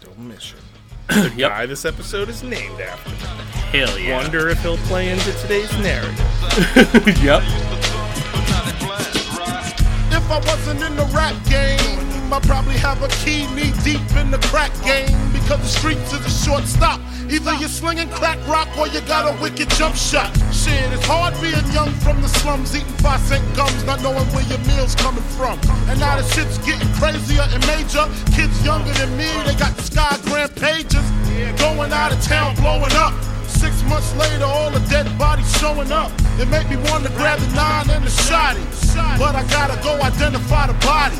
Domitian. Yep. Guy this episode is named after. Hell yeah. Wonder if he'll play into today's narrative. yep. If I wasn't in the rap game, I probably have a key knee deep in the crack game. Because the streets is a short stop. Either you're slinging crack rock or you got a wicked jump shot. Shit, it's hard being young from the slums, eating five cent gums, not knowing where your meal's coming from. And now the shit's getting crazier and major. Kids younger than me, they got the Sky Grand pages. Going out of town, blowing up. Six months later, all the dead bodies showing up. It made me want to grab the nine and the shotty. But I gotta go identify the body.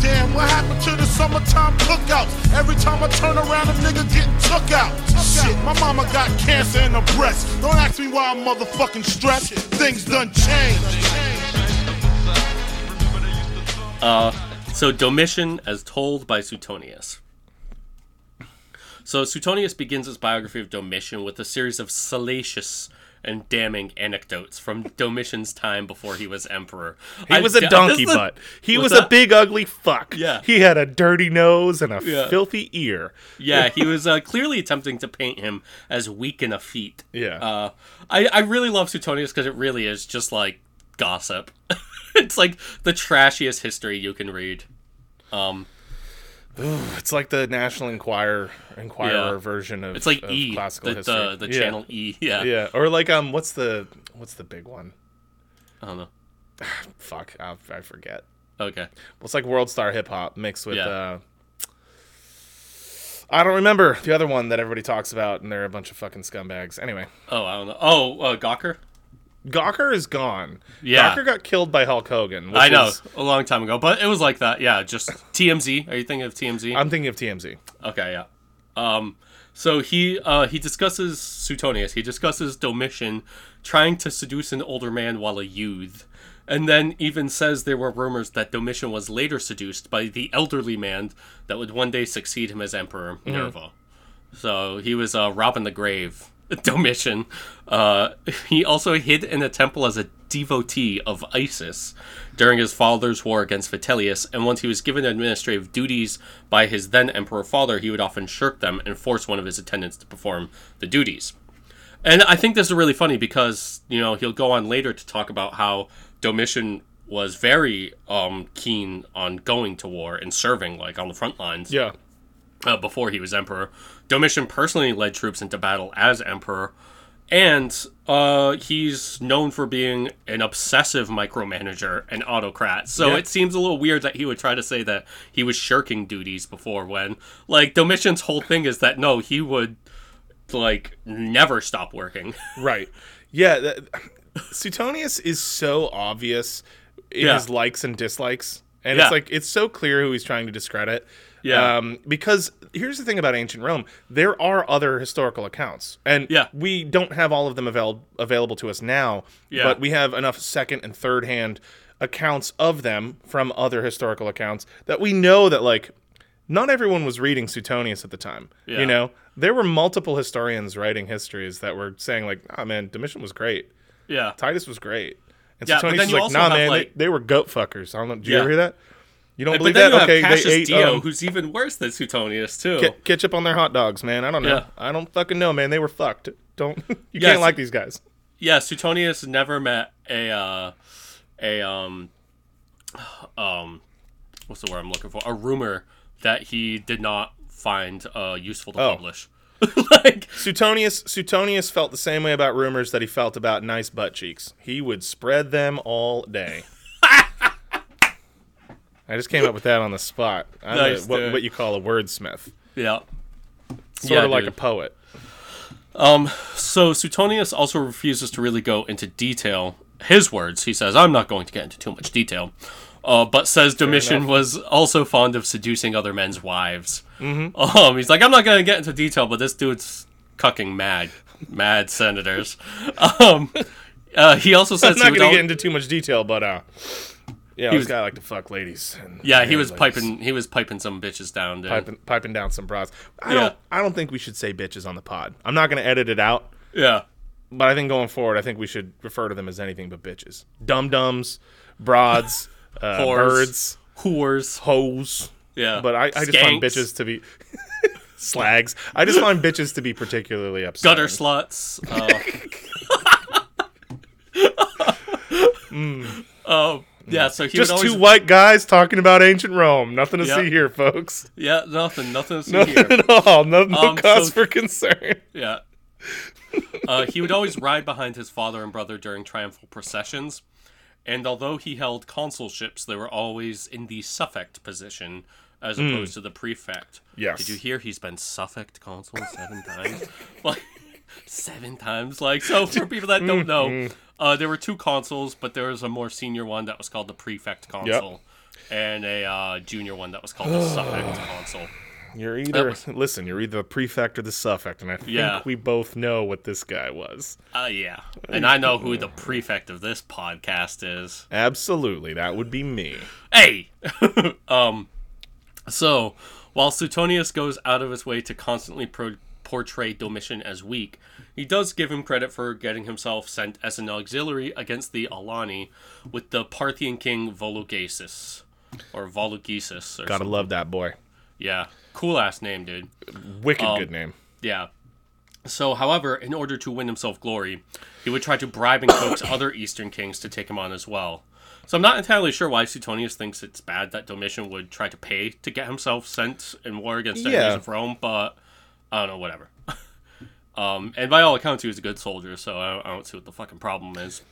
Damn, what happened to the summertime cookouts? Every time I turn around, a nigga getting took out. Shit, my mama got cancer in her breast. Don't ask me why I'm motherfucking stressed. Things done changed. Uh, so Domitian, as told by Suetonius. So Suetonius begins his biography of Domitian with a series of salacious and damning anecdotes from Domitian's time before he was emperor. He I- was a donkey butt. He was a big ugly fuck. Yeah. He had a dirty nose and a Yeah. filthy ear. Yeah, he was uh, clearly attempting to paint him as weak in a feat. Yeah. Uh, I, I really love Suetonius because it really is just like gossip. it's like the trashiest history you can read. Um, It's like the National Enquirer Enquirer Yeah. version of it's like of E, classical the, history. the, the Yeah. channel E. Yeah. Yeah, or like um, what's the what's the big one? I don't know. Fuck, I, I forget. Okay. Well, it's like World Star Hip Hop mixed with Yeah. uh I don't remember the other one that everybody talks about, and they're a bunch of fucking scumbags. Anyway, Oh, I don't know. Oh, uh, Gawker? Gawker is gone. Yeah. Gawker got killed by Hulk Hogan. which I know, is- a long time ago, but it was like that. Yeah, just TMZ. Are you thinking of TMZ? I'm thinking of TMZ. Okay, yeah. Um, so he uh, he discusses Suetonius. He discusses Domitian trying to seduce an older man while a youth, and then even says there were rumors that Domitian was later seduced by the elderly man that would one day succeed him as emperor, Nerva. So he was uh, robbing the grave. Domitian. Uh, he also hid in a temple as a devotee of Isis during his father's war against Vitellius, and once he was given administrative duties by his then emperor father, he would often shirk them and force one of his attendants to perform the duties. And I think this is really funny because, you know, he'll go on later to talk about how Domitian was very um, keen on going to war and serving, like, on the front lines Yeah. uh, before he was emperor. Domitian personally led troops into battle as emperor, and uh, he's known for being an obsessive micromanager and autocrat. So Yeah. it seems a little weird that he would try to say that he was shirking duties before when, like, Domitian's whole thing is that no, he would, like, never stop working. Right. Yeah. That, Suetonius is so obvious in Yeah. his likes and dislikes. And Yeah. it's like, it's so clear who he's trying to discredit. Yeah. Um, because here's the thing about ancient Rome there are other historical accounts. And Yeah. we don't have all of them avail- available to us now. Yeah. But we have enough second and third hand accounts of them from other historical accounts that we know that, like, not everyone was reading Suetonius at the time. Yeah. You know, there were multiple historians writing histories that were saying like, "Ah, man, Domitian was great. yeah. Titus was great." And Yeah, Suetonius was like, "Nah, man, like- they, they were goat fuckers." I don't know. Do you Yeah. ever hear that? You don't But believe then that? Okay, Cassius they ate Dio, um, who's even worse than Suetonius, too. ke- ketchup on their hot dogs, man. I don't know. Yeah. I don't fucking know, man. They were fucked. Don't you Yeah, can't like these guys. yeah, Suetonius never met a uh, a um um what's the word I'm looking for? A rumor that he did not find uh useful to Oh. publish. like Suetonius Suetonius felt the same way about rumors that he felt about nice butt cheeks. He would spread them all day. I just came up with that on the spot. I'm a- Nice, what, dude. what you call a wordsmith, yeah. sort Yeah, of like dude. a poet. Um, so Suetonius also refuses to really go into detail. His words, he says, I'm not going to get into too much detail, uh, but says Domitian was also fond of seducing other men's wives. Mm-hmm. Um, he's like, I'm not going to get into detail, but this dude's cucking mad, mad senators. Um, uh, he also says I'm not going to al- get into too much detail, but uh, yeah, he was guy like to fuck ladies. And yeah, he was ladies. piping, he was piping some bitches down, dude. piping, piping down some bras. I Yeah. don't, I don't think we should say bitches on the pod. I'm not going to edit it out. Yeah, But I think going forward, I think we should refer to them as anything but bitches. Dum dums, broads, uh, Whores. birds, whores. hoes. Yeah, But I, I just find bitches to be slags. I just find bitches to be particularly upsetting. gutter sluts. Uh, Oh, yeah. So he Just would always, two white guys talking about ancient Rome. Nothing to Yeah. see here, folks. Yeah, nothing, nothing to see Nothing here. at all. No, no Um, cause so- for concern. Yeah. Uh, he would always ride behind his father and brother during triumphal processions, and although he held consulships, they were always in the suffect position as opposed to the prefect. Yes. Did you hear he's been suffect consul seven times? Like, seven times. Like so, for people that don't know, uh, there were two consuls, but there was a more senior one that was called the prefect consul, and a uh, junior one that was called the suffect consul. You're either was- listen, you're either the prefect or the suffect, and I think Yeah. we both know what this guy was. Uh, yeah, and I know who the prefect of this podcast is. Absolutely, that would be me. Hey! um, so, while Suetonius goes out of his way to constantly pro- portray Domitian as weak, he does give him credit for getting himself sent as an auxiliary against the Alani with the Parthian king Vologases. Or Vologeses. Or Gotta something. love that boy. Yeah. Cool ass name, dude. Wicked Um, good name. Yeah. So, however, in order to win himself glory, he would try to bribe and coax other Eastern kings to take him on as well. So I'm not entirely sure why Suetonius thinks it's bad that Domitian would try to pay to get himself sent in war against enemies Yeah. of Rome, but I don't know, whatever. um, and by all accounts, he was a good soldier, so I don't, I don't see what the fucking problem is.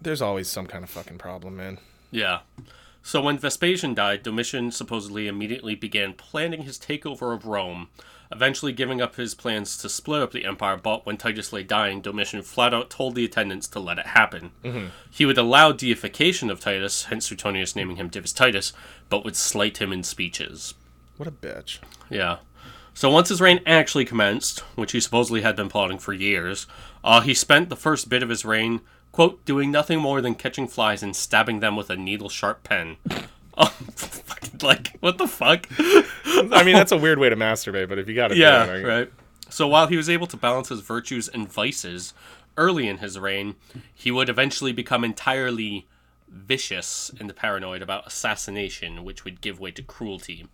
There's always some kind of fucking problem, man. Yeah. So when Vespasian died, Domitian supposedly immediately began planning his takeover of Rome, eventually giving up his plans to split up the empire. But when Titus lay dying, Domitian flat out told the attendants to let it happen. He would allow deification of Titus, hence Suetonius naming him Divus Titus, but would slight him in speeches. What a bitch. Yeah. So once his reign actually commenced, which he supposedly had been plotting for years, uh, he spent the first bit of his reign, quote, doing nothing more than catching flies and stabbing them with a needle sharp pen. Oh, like, what the fuck? I mean, that's a weird way to masturbate, but if you got it, yeah, down, right. So while he was able to balance his virtues and vices early in his reign, he would eventually become entirely vicious and paranoid about assassination, which would give way to cruelty.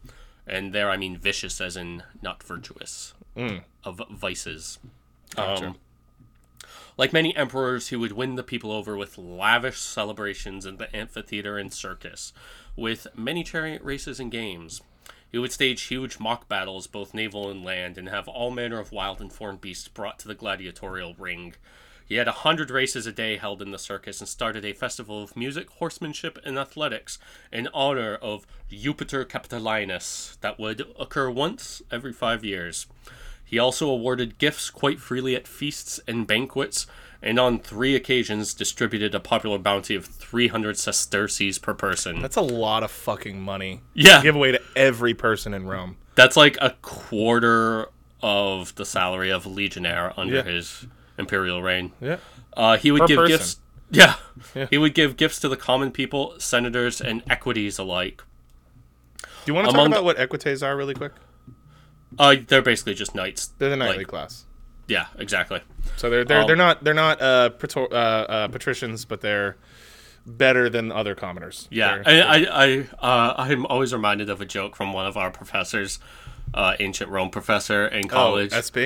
And there I mean vicious as in not virtuous. Of vices. Gotcha. Um, like many emperors, he would win the people over with lavish celebrations in the amphitheater and circus, with many chariot races and games. He would stage huge mock battles, both naval and land, and have all manner of wild and foreign beasts brought to the gladiatorial ring. He had a hundred races a day held in the circus and started a festival of music, horsemanship, and athletics in honor of Jupiter Capitolinus that would occur once every five years. He also awarded gifts quite freely at feasts and banquets, and on three occasions distributed a popular bounty of 300 sesterces per person. That's a lot of fucking money. Yeah. give away to every person in Rome. That's like a quarter of the salary of a legionnaire under Yeah. his imperial reign. Yeah. Uh, he would Per give person. gifts. Yeah. Yeah. He would give gifts to the common people, senators, and equites alike. Do you want to Among talk the- about what equites are really quick? Uh, they're basically just knights. They're the knightly Like- class. Yeah, exactly. So they're they're, Um, they're not they're not uh, praetor- uh, uh, patricians, but they're better than other commoners. Yeah, They're- I, I, I, uh, I'm always reminded of a joke from one of our professors, uh, ancient Rome professor in college. oh, college. SP.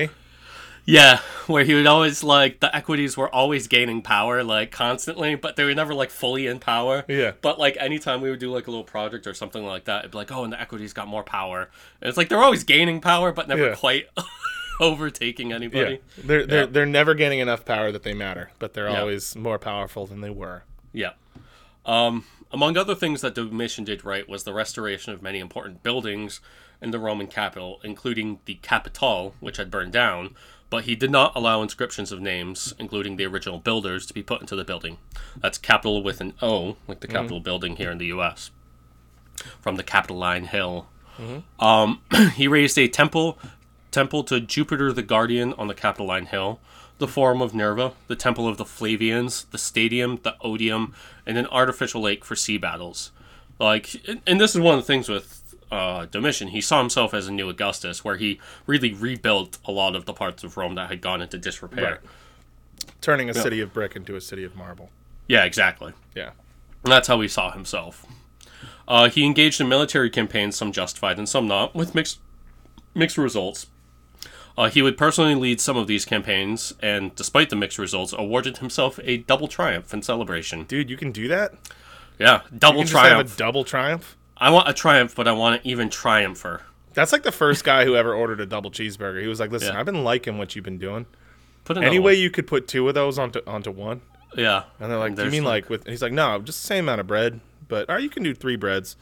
Yeah, where he would always like the equites were always gaining power like constantly, but they were never like fully in power. Yeah. But like anytime we would do like a little project or something like that, it'd be like, oh, and the equites got more power. And it's like they're always gaining power, but never Yeah. quite overtaking Yeah, anybody. they're they're Yeah. they're never gaining enough power that they matter, but they're Yeah. always more powerful than they were. Yeah. Um, among other things that Domitian did right was the restoration of many important buildings in the Roman capital, including the Capitol, which had burned down, but he did not allow inscriptions of names, including the original builders, to be put into the building. That's capital with an O, like the Capitol building here in the U.S. From the Capitoline Hill. Um, he raised a temple temple to Jupiter the Guardian on the Capitoline Hill, the Forum of Nerva, the Temple of the Flavians, the Stadium, the Odeum, and an artificial lake for sea battles. Like, and this is one of the things with uh, Domitian. He saw himself as a new Augustus, where he really rebuilt a lot of the parts of Rome that had gone into disrepair. Right. Turning a city of brick into a city of marble. Yeah, exactly. Yeah. And that's how he saw himself. Uh, he engaged in military campaigns, some justified and some not, with mixed mixed results. Uh, he would personally lead some of these campaigns, and despite the mixed results, awarded himself a double triumph in celebration. Dude, you can do that? Yeah, double You can just have triumph. a double triumph? I want a triumph, but I want an even triumpher. That's like the first guy who ever ordered a double cheeseburger. He was like, "Listen, Yeah. I've been liking what you've been doing. Put Any way you could put two of those onto onto one." yeah. And they're like, "Do you mean the- like with?" He's like, "No, just the same amount of bread, but or you can do three breads,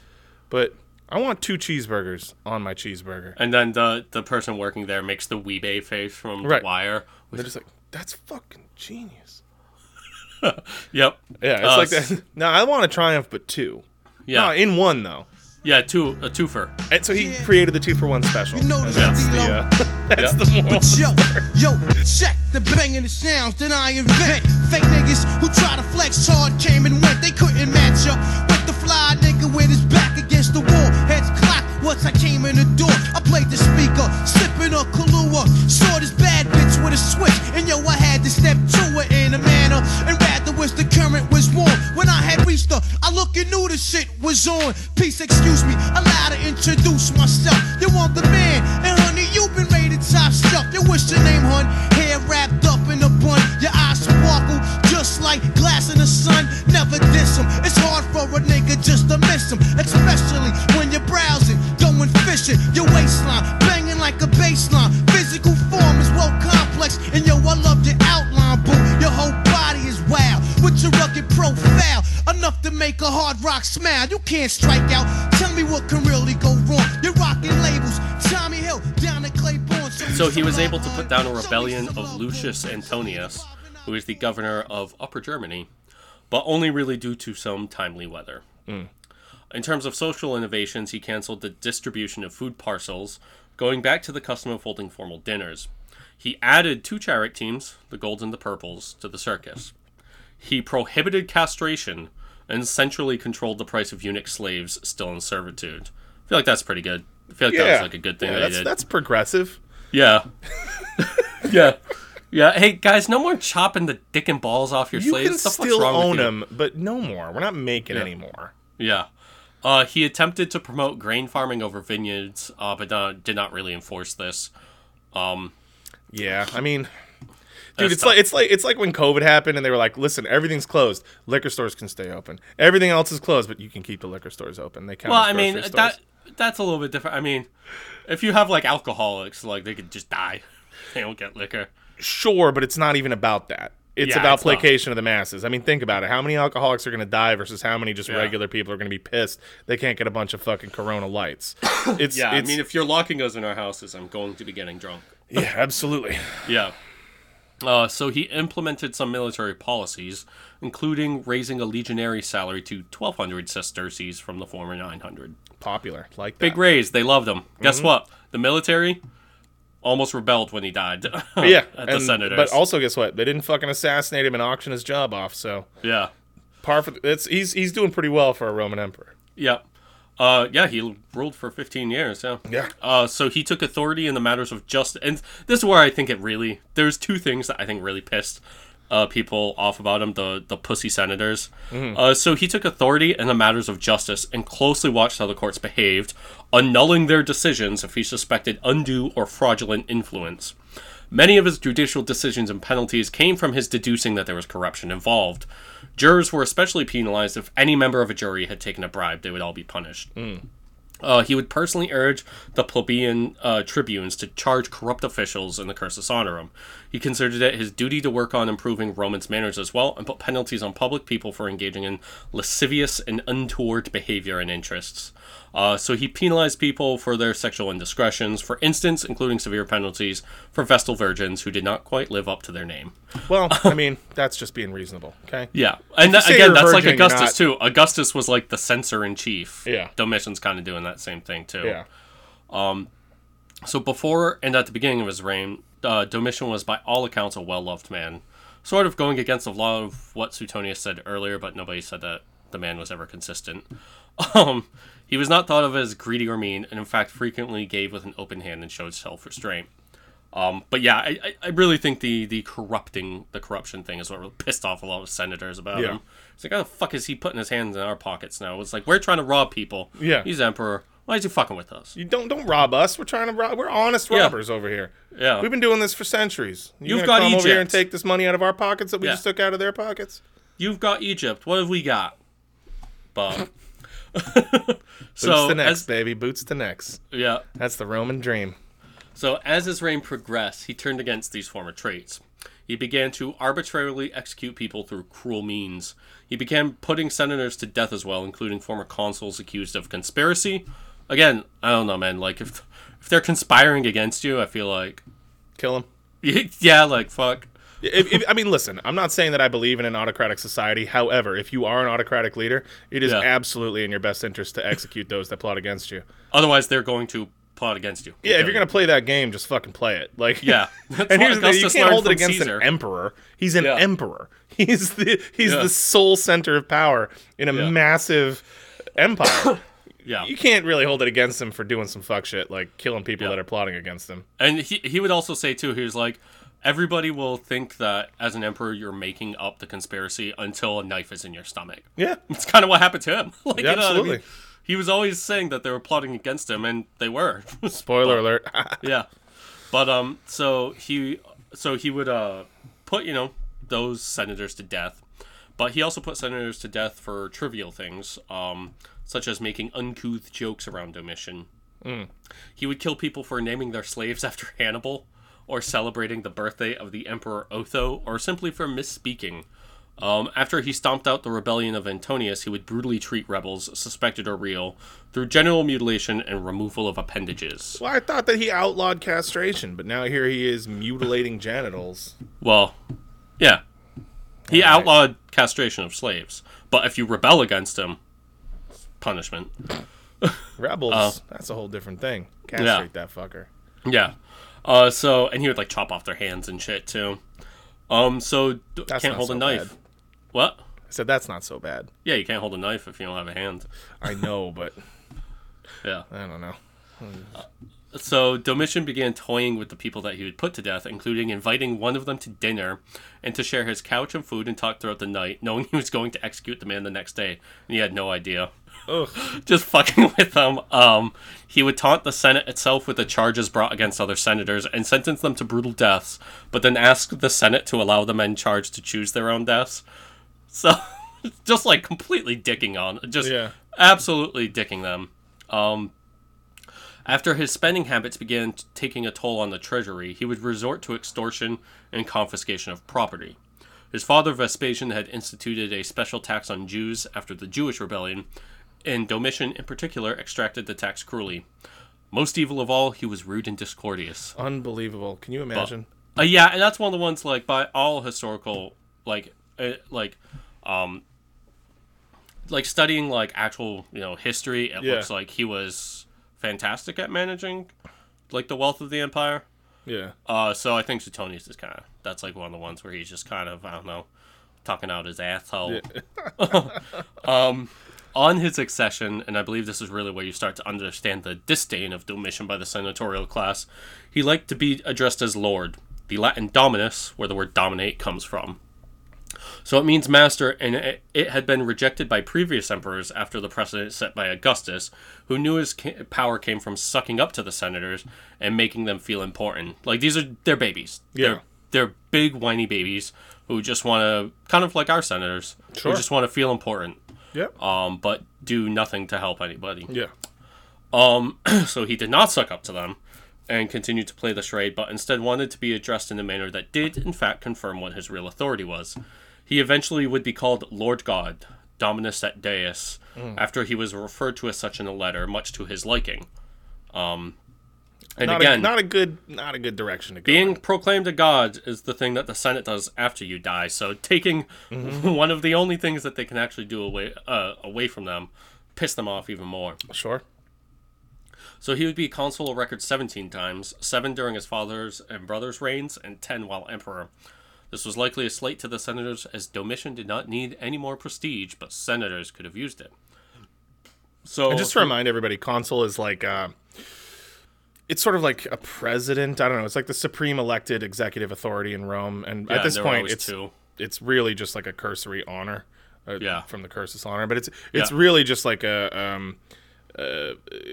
but I want two cheeseburgers on my cheeseburger." And then the the person working there makes the Wee-Bey face from Right. The Wire. With, They're just like, That's fucking genius. Yep. Yeah, it's Uh, like that. No, I want a triumph, but two. Yeah. No, in one though. Yeah, two a twofer. And so he created the two for one special. You know And the that's the deal. uh, that's Yeah. the moral. But yo, yo, check the banging the sounds that I invent. Fake niggas who try to flex hard came and went. They couldn't match up with the fly nigga with his back against the wall. Heads clock once I came in the door. I played the speaker, sipping a Kahlua. Saw this bad bitch with a switch, and yo, I had to step to it in a manner. And rather wish the current was I looked and knew the shit was on. Peace, excuse me, allow to introduce myself. You want the man, and honey, you've been rated top shelf. You wish your name, hun, hair wrapped up in a bun. Your eyes sparkle just like glass in the sun. Never diss 'em. It's hard for a nigga just to miss 'em, especially when you're browsing, going fishing. Your waistline banging like a baseline. Physical form is well complex, and yo, I love your outline, boo. Your whole body is wild with your rugged profile, enough to make a hard rock smile. You can't strike out. Tell me what can really go wrong. You're rocking labels, Tommy Hill down at Claiborne. So he was able to put down a rebellion of Lucius Antonius, who is the governor of Upper Germany, but only really due to some timely weather. Mm. In terms of social innovations, he canceled the distribution of food parcels, going back to the custom of holding formal dinners. He added two chariot teams, the Golds and the Purples, to the circus. He prohibited castration and centrally controlled the price of eunuch slaves still in servitude. I feel like that's pretty good. I feel like that was like a good thing Yeah, that that's, that's progressive. Yeah. yeah. Yeah. Hey guys, no more chopping the dick and balls off your You slaves. can the still wrong own them, but no more. We're not making Yeah. anymore. Yeah. Uh, he attempted to promote grain farming over vineyards, uh, but not, did not really enforce this. Yeah, I mean, dude, it's tough. like it's like it's like when COVID happened and they were like, "Listen, everything's closed. Liquor stores can stay open. Everything else is closed, but you can keep the liquor stores open." They count. Well, I mean grocery that that's a little bit different. I mean, if you have like alcoholics, like they could just die. They don't get liquor. sure, but it's not even about that. It's Yeah, about it's not. placation of the masses. I mean, think about it. How many alcoholics are going to die versus how many just Yeah. regular people are going to be pissed they can't get a bunch of fucking Corona lights? It's Yeah, it's, I mean, if you're locking us in our houses, I'm going to be getting drunk. yeah, absolutely. Yeah. Uh, so he implemented some military policies, including raising a legionary salary to 1,200 sesterces from the former 900. Popular like that. Big raise. They loved him. Mm-hmm. Guess what? The military almost rebelled when he died. yeah, at the and- senators. but also guess what? They didn't fucking assassinate him and auction his job off. So yeah, par for it's he's he's doing pretty well for a Roman emperor. yeah, uh, yeah. He ruled for 15 years. Yeah, Yeah. Uh, so he took authority in the matters of justice, and this is where I think it really. There's two things that I think really pissed uh, people off about him: the the pussy senators. Uh, so he took authority in the matters of justice and closely watched how the courts behaved, annulling their decisions if he suspected undue or fraudulent influence. Many of his judicial decisions and penalties came from his deducing that there was corruption involved. Jurors were especially penalized if any member of a jury had taken a bribe; they would all be punished. Uh, he would personally urge the plebeian uh, tribunes to charge corrupt officials in the cursus honorum. He considered it his duty to work on improving Romans' manners as well and put penalties on public people for engaging in lascivious and untoward behavior and interests. Uh, so he penalized people for their sexual indiscretions, for instance, including severe penalties for Vestal virgins who did not quite live up to their name. Well, I mean, that's just being reasonable. Okay. Yeah, and that, again, that's like virgin, you're Augustus not- too. Augustus was like the censor in chief. Yeah. Domitian's kind of doing that same thing too. Yeah. Um, So before and at the beginning of his reign, uh, Domitian was by all accounts a well-loved man, sort of going against a lot of what Suetonius said earlier, but nobody said that the man was ever consistent. Um, he was not thought of as greedy or mean, and in fact frequently gave with an open hand and showed self-restraint. Um, but yeah, I, I- really think the the corrupting the corruption thing is what really pissed off a lot of senators about Yeah. him. It's like, how the fuck is he putting his hands in our pockets now? It's like we're trying to rob people. Yeah. he's emperor. Why is he fucking with us? You don't don't rob us. We're trying to rob. We're honest Yeah. robbers over here. Yeah. We've been doing this for centuries. You You've got come over here and take this money out of our pockets that we Yeah. just took out of their pockets. You've got Egypt. What have we got? Bob. Boots so to necks, as baby. Boots to necks. yeah, That's the Roman dream. so as his reign progressed, he turned against these former traits. He began to arbitrarily execute people through cruel means. He began putting senators to death as well, including former consuls accused of conspiracy. Again, I don't know, man. Like if if they're conspiring against you, I feel like Kill him. yeah, like fuck. If, if, I mean, listen, I'm not saying that I believe in an autocratic society. However, if you are an autocratic leader, it is Yeah. absolutely in your best interest to execute those that plot against you. Otherwise, they're going to plot against you. Yeah, if you're gonna play that game, just fucking play it. Like, Yeah. And here's the thing: you can't hold it against Caesar. an emperor. He's an Yeah. emperor. He's the he's Yeah. the sole center of power in a Yeah. massive empire. Yeah. you can't really hold it against him for doing some fuck shit like killing people that are plotting against him. And he he would also say too, he was like, everybody will think that as an emperor you're making up the conspiracy until a knife is in your stomach. Yeah, It's kind of what happened to him. like, Yeah, you know what I absolutely. mean? He was always saying that they were plotting against him, and they were. spoiler alert. yeah, but um, so he so he would uh put you know those senators to death, but he also put senators to death for trivial things, um, such as making uncouth jokes around Domitian. He would kill people for naming their slaves after Hannibal, or celebrating the birthday of the Emperor Otho, or simply for misspeaking. Um, after he stomped out the rebellion of Antonius, he would brutally treat rebels, suspected or real, through genital mutilation and removal of appendages. well, I thought that he outlawed castration, but now here he is mutilating genitals. Well, yeah. He Alright. outlawed castration of slaves, but if you rebel against him, punishment. Rebels, that's a whole different thing. Castrate that fucker. Yeah. Uh, so and he would like chop off their hands and shit too. Um, so d- can't hold a knife. bad. What? I said that's not so bad. Yeah, you can't hold a knife if you don't have a hand. I know, but Yeah. I don't know. So Domitian began toying with the people that he would put to death, including inviting one of them to dinner and to share his couch and food and talk throughout the night, knowing he was going to execute the man the next day, and he had no idea. Ugh. Just fucking with them. Um, he would taunt the Senate itself with the charges brought against other senators and sentence them to brutal deaths, but then ask the Senate to allow the men charged to choose their own deaths. So, just like completely dicking on, just Yeah. absolutely dicking them. Um, after his spending habits began t- taking a toll on the treasury, he would resort to extortion and confiscation of property. His father Vespasian had instituted a special tax on Jews after the Jewish rebellion, and Domitian in particular extracted the tax cruelly. Most evil of all, he was rude and discourteous. Unbelievable. Can you imagine? Uh, yeah, and that's one of the ones like by all historical like uh, like um like studying like actual you know history. It Yeah. looks like he was fantastic at managing like the wealth of the empire. yeah. Uh, so I think Suetonius is kind of that's like one of the ones where he's just kind of I don't know talking out his asshole. um, on his accession, and I believe this is really where you start to understand the disdain of Domitian by the senatorial class. He liked to be addressed as Lord, the Latin Dominus, where the word dominate comes from. So it means master, and it, it had been rejected by previous emperors after the precedent set by Augustus, who knew his ca- power came from sucking up to the senators and making them feel important. Like these are their babies. Yeah. They're, they're big whiny babies who just want to, kind of like our senators, Sure. who just want to feel important, Yep. um, but do nothing to help anybody. yeah. Um, so he did not suck up to them and continued to play the charade, but instead wanted to be addressed in a manner that did, in fact, confirm what his real authority was. He eventually would be called Lord God, Dominus et Deus, after he was referred to as such in a letter, much to his liking. Um, and Not again, a, not a good not a good direction to go. being in. proclaimed a god is the thing that the Senate does after you die. So taking one of the only things that they can actually do away uh, away from them, piss them off even more. sure. So he would be consul of record 17 times, 7 during his father's and brother's reigns, and 10 while emperor. This was likely a slight to the senators, as Domitian did not need any more prestige, but senators could have used it. So, And just to remind everybody, consul is like uh, it's sort of like a president. I don't know. It's like the supreme elected executive authority in Rome. And Yeah, at this point, it's two. it's really just like a cursory honor. Uh, Yeah. from the cursus honor, but it's it's Yeah. really just like a um,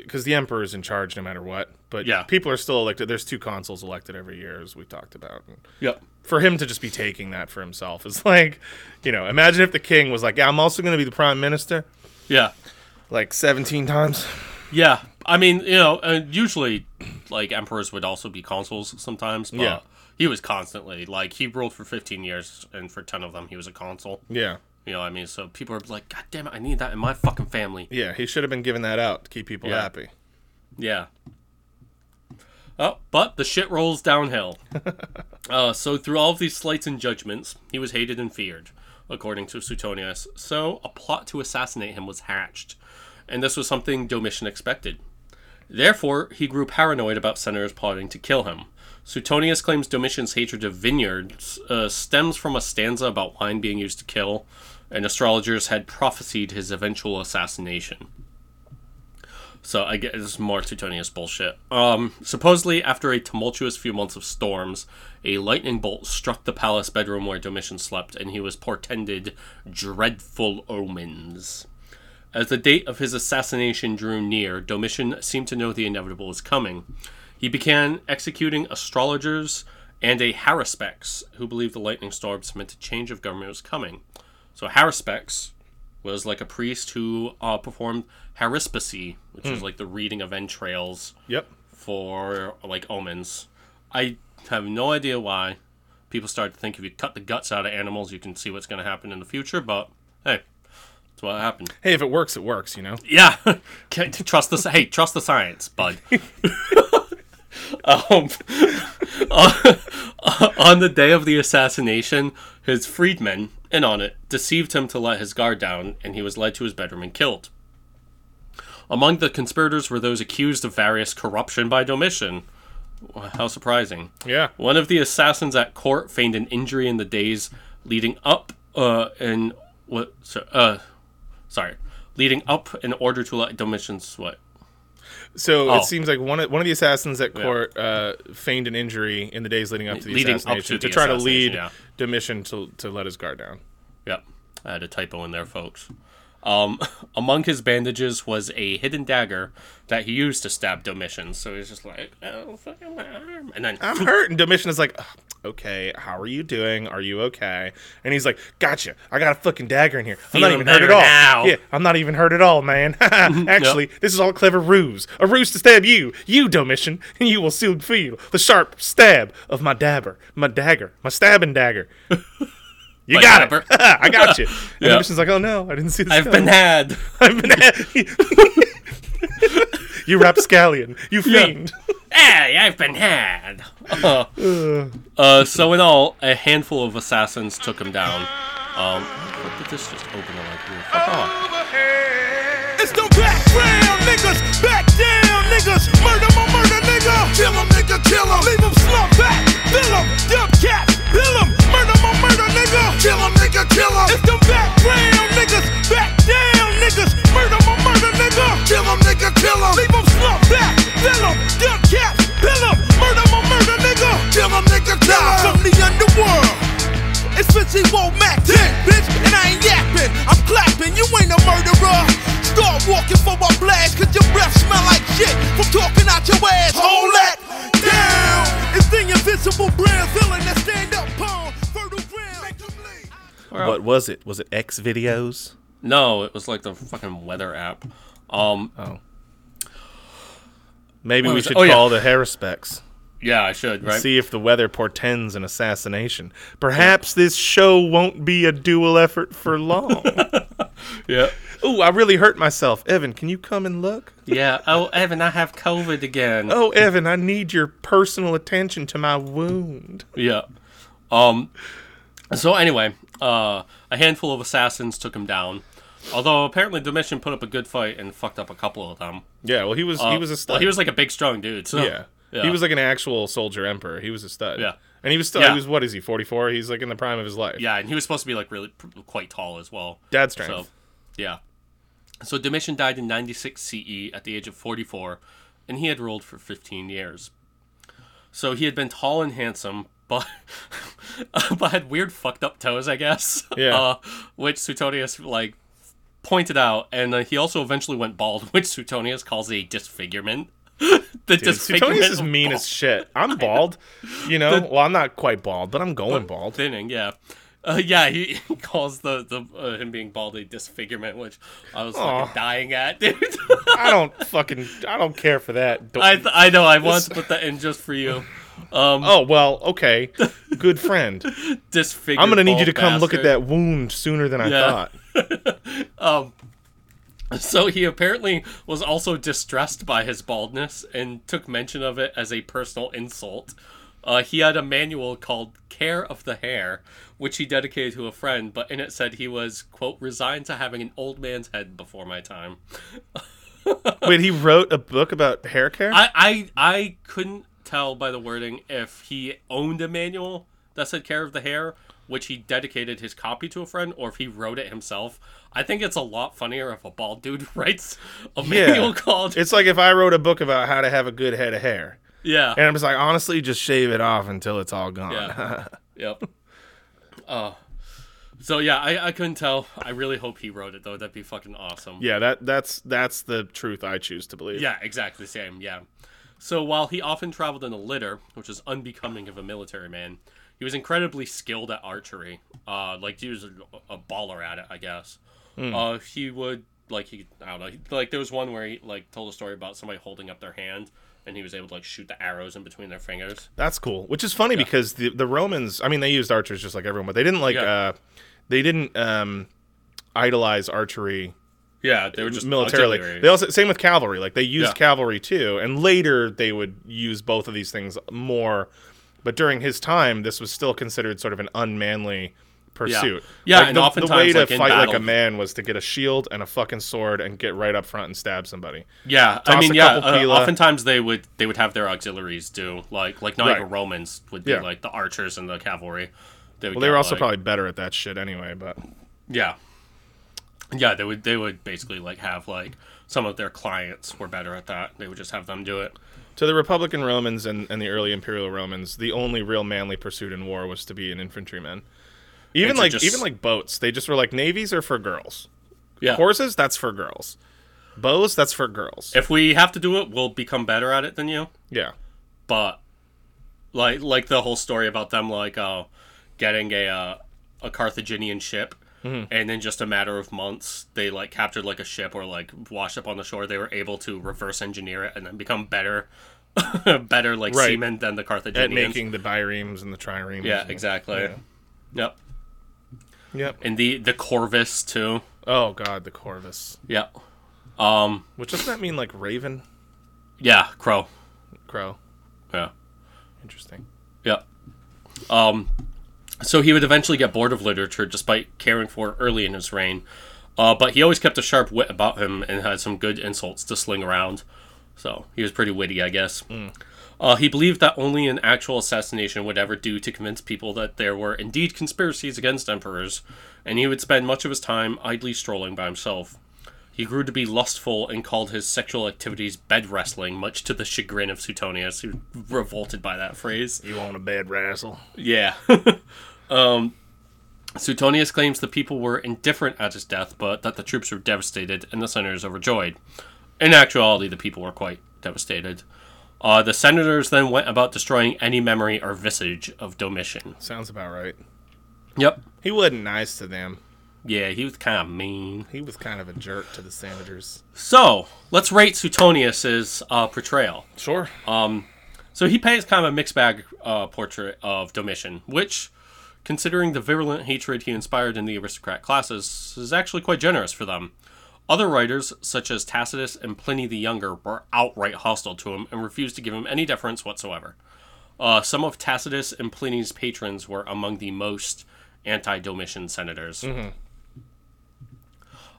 because the emperor is in charge no matter what. But Yeah. people are still elected. There's two consuls elected every year, as we talked about. And Yep. for him to just be taking that for himself is like, you know, imagine if the king was like, "Yeah, I'm also going to be the prime minister," Yeah. like 17 times. Yeah. I mean, you know, uh, usually, like, emperors would also be consuls sometimes, but Yeah. he was constantly, like, he ruled for 15 years, and for 10 of them, he was a consul. Yeah. You know what I mean? So people are like, God damn it, I need that in my fucking family. Yeah, he should have been giving that out to keep people Yeah. happy. Yeah. Oh, but the shit rolls downhill. uh, so through all of these slights and judgments, he was hated and feared, according to Suetonius. So a plot to assassinate him was hatched, and this was something Domitian expected. Therefore, he grew paranoid about senators plotting to kill him. Suetonius claims Domitian's hatred of vineyards uh, stems from a stanza about wine being used to kill, and astrologers had prophesied his eventual assassination. So I this is more Suetonius bullshit. Um, supposedly, after a tumultuous few months of storms, a lightning bolt struck the palace bedroom where Domitian slept, and he was portended dreadful omens. As the date of his assassination drew near, Domitian seemed to know the inevitable was coming. He began executing astrologers and a haruspex who believed the lightning storms meant a change of government was coming. So haruspex was like a priest who uh, performed haruspicy, which is like the reading of entrails Yep. for like omens. I have no idea why people started to think if you cut the guts out of animals, you can see what's going to happen in the future. But hey, that's what happened. Hey, if it works, it works. You know. Yeah, trust the hey, trust the science, bud. um, uh, on the day of the assassination, his freedmen, in on it, deceived him to let his guard down, and he was led to his bedroom and killed. Among the conspirators were those accused of various corruption by Domitian. How surprising. Yeah. One of the assassins at court feigned an injury in the days leading up uh in what so, uh sorry, leading up in order to let Domitian's what? So Oh. it seems like one of one of the assassins at court uh, feigned an injury in the days leading up to the Leading up to assassination the to try to lead yeah. Domitian to to let his guard down. Yep. I had a typo in there, folks. Um, among his bandages was a hidden dagger that he used to stab Domitian. So he's just like, oh, fucking my arm. And then, I'm hurt, and Domitian is like, okay, how are you doing? Are you okay? And he's like, gotcha. I got a fucking dagger in here. I'm not even hurt at all. now." Yeah, I'm not even hurt at all, man. Actually, this is all clever ruse. A ruse to stab you, you Domitian, and you will soon feel the sharp stab of my dabber, my dagger, my stabbing dagger. You My got dabber. it. I got you. And Yeah. Domitian's like, oh no, I didn't see this. I've coming. been had. I've been. Had. you rapscallion. You fiend. Hey, I've been had. Uh, uh, so in all, a handful of assassins took him down. Um, what did this just open it like weird? Fuck off. It's the background niggas, back down niggas, murder my murder nigga, kill 'em nigga, kill 'em, leave 'em slump back, fill 'em, dump cats, the background niggas, back down niggas, murder my murder nigga, kill 'em nigga, kill 'em, leave 'em slump back, fill 'em, dump cats, pill 'em, murder my murder nigga, kill 'em nigga, kill 'em. From the underworld. It's Fitzy Womack 10, bitch, and I ain't yapping. I'm clapping, you ain't a murderer. Start walking for my blast, cause your breath smell like shit from talking out your ass. Hold that down. It's the invisible brand villain that stand up pawn. What was it? Was it X videos? No, it was like the fucking weather app. Um, Maybe we should Oh, yeah. call the Haruspex. yeah, I should, right? See if the weather portends an assassination. Perhaps this show won't be a dual effort for long. Yeah. Ooh, I really hurt myself. Evan, can you come and look? Yeah. Oh, Evan, I have COVID again. Oh, Evan, I need your personal attention to my wound. Yeah. Um. So anyway, uh, a handful of assassins took him down. Although apparently Domitian put up a good fight and fucked up a couple of them. Yeah, well, he was he was a stud. Well, he was like a big, strong dude. So yeah. he was like an actual soldier emperor. He was a stud. Yeah. and he was still Yeah. he was what is he forty four? He's like in the prime of his life. Yeah, and he was supposed to be like really pr- quite tall as well. Dad strength. So, yeah. So Domitian died in 96 CE at the age of 44, and he had ruled for 15 years. So he had been tall and handsome, but but had weird fucked up toes, I guess. Yeah. Uh, which Suetonius like pointed out, and uh, he also eventually went bald, which Suetonius calls a disfigurement. the Dude, disfigurement Suetonius is mean bald- as shit. I'm bald. You know, well, I'm not quite bald, but I'm going bald. thinning. Yeah. Uh, yeah, he, he calls the the uh, him being bald a disfigurement, which I was Aw. fucking dying at, dude. I don't fucking I don't care for that. Don't- I th- I know I want to put that in just for you. Um, oh well, okay, good friend. disfigured. I'm gonna need you to come look at that wound sooner than I Yeah. thought. Um, So he apparently was also distressed by his baldness and took mention of it as a personal insult. Uh, he had a manual called Care of the Hair, which he dedicated to a friend, but in it said he was, quote, resigned to having an old man's head before my time. Wait, he wrote a book about hair care? I, I, I couldn't tell by the wording if he owned a manual that said Care of the Hair, which he dedicated his copy to a friend, or if he wrote it himself. I think it's a lot funnier if a bald dude writes a manual called. It's like if I wrote a book about how to have a good head of hair. yeah. And I'm just like, honestly, just shave it off until it's all gone. Yeah. yep. Uh, so yeah, I, I couldn't tell. I really hope he wrote it though. That'd be fucking awesome. yeah, that that's that's the truth I choose to believe. Yeah, exactly the same. Yeah. So while he often traveled in a litter, which is unbecoming of a military man, he was incredibly skilled at archery. Uh, like he was a, a baller at it, I guess. Uh, he would like he I don't know. He, like there was one where he like told a story about somebody holding up their hand and he was able to like shoot the arrows in between their fingers. That's cool. Which is funny because the the Romans, I mean, they used archers just like everyone, but they didn't like Yeah. uh they didn't um idolize archery Yeah, they were just militarily. auxiliary. They also same with cavalry. Like they used Yeah. cavalry too, and later they would use both of these things more. But during his time, this was still considered sort of an unmanly pursuit. Yeah, like and the, the way to like, fight like a man was to get a shield and a fucking sword and get right up front and stab somebody. Yeah, I mean, yeah. Uh, oftentimes they would they would have their auxiliaries do like like not Right. even Romans would do Yeah. like the archers and the cavalry. They Well, they were also like- probably better at that shit anyway. But yeah, yeah. They would they would basically like have like some of their clients were better at that. They would just have them do it. to the Republican Romans and, and the early Imperial Romans, the only real manly pursuit in war was to be an infantryman. Even like just- even like boats, they just were like navies are for girls. Yeah. Horses, that's for girls. Bows, that's for girls. If we have to do it, we'll become better at it than you. yeah. But like like the whole story about them like uh getting a uh, a Carthaginian ship. Mm-hmm. And in just a matter of months, they like captured like a ship or like washed up on the shore. They were able to reverse engineer it and then become better, better like Right. seamen than the Carthaginians. At making the biremes and the triremes. yeah, and- exactly. Yeah. Yep. Yep. And the the Corvus too. Oh god, the Corvus. Yep. Um. Which doesn't that mean like raven? Yeah. Crow. Crow. Yeah. Interesting. Yeah. Um, so he would eventually get bored of literature despite caring for it early in his reign. Uh, but he always kept a sharp wit about him and had some good insults to sling around. So he was pretty witty, I guess. Uh, he believed that only an actual assassination would ever do to convince people that there were indeed conspiracies against emperors, and he would spend much of his time idly strolling by himself. He grew to be lustful and called his sexual activities bed wrestling, much to the chagrin of Suetonius, who revolted by that phrase. You want a bad wrestle? Yeah. um, Suetonius claims the people were indifferent at his death, but that the troops were devastated and the senators overjoyed. In actuality, the people were quite devastated. Uh, the senators then went about destroying any memory or visage of Domitian. Sounds about right. Yep. He wasn't nice to them. Yeah, he was kind of mean. He was kind of a jerk to the senators. So, let's rate Suetonius's uh, portrayal. Sure. So he paints kind of a mixed bag uh, portrait of Domitian, which, considering the virulent hatred he inspired in the aristocrat classes, is actually quite generous for them. Other writers, such as Tacitus and Pliny the Younger, were outright hostile to him and refused to give him any deference whatsoever. Uh, some of Tacitus and Pliny's patrons were among the most anti Domitian senators.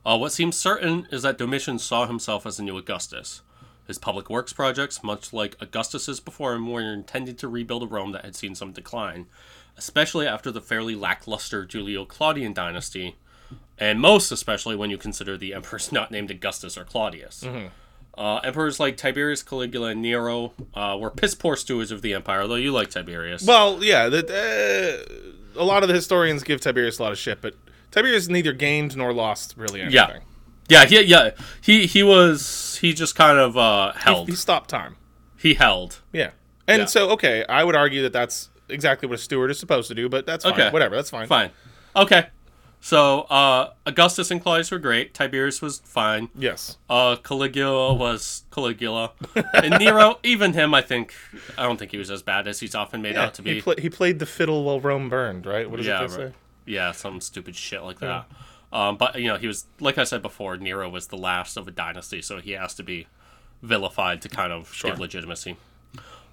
Uh, what seems certain is that Domitian saw himself as a new Augustus. His public works projects, much like Augustus's before him, were intended to rebuild a Rome that had seen some decline, especially after the fairly lackluster Julio Claudian dynasty, and most especially when you consider the emperors not named Augustus or Claudius. Uh, emperors like Tiberius, Caligula, and Nero uh, were piss poor stewards of the empire, though you like Tiberius. Well, yeah, the, uh, a lot of the historians give Tiberius a lot of shit, but Tiberius neither gained nor lost really anything. yeah. Yeah, he, yeah, he he was he just kind of uh, held. he stopped time. He held. Yeah. And Yeah. so, okay, I would argue that that's exactly what a steward is supposed to do, but that's fine. Okay. Whatever, that's fine. Fine. Okay. So uh, Augustus and Claudius were great. Tiberius was fine. Yes. Uh, Caligula was Caligula, and Nero, even him, I think, I don't think he was as bad as he's often made Yeah, out to be. he, pla- he played the fiddle while Rome burned, right? What does yeah, it say? Yeah, some stupid shit like that. Um, but you know, he was like I said before, Nero was the last of a dynasty, so he has to be vilified to kind of give legitimacy.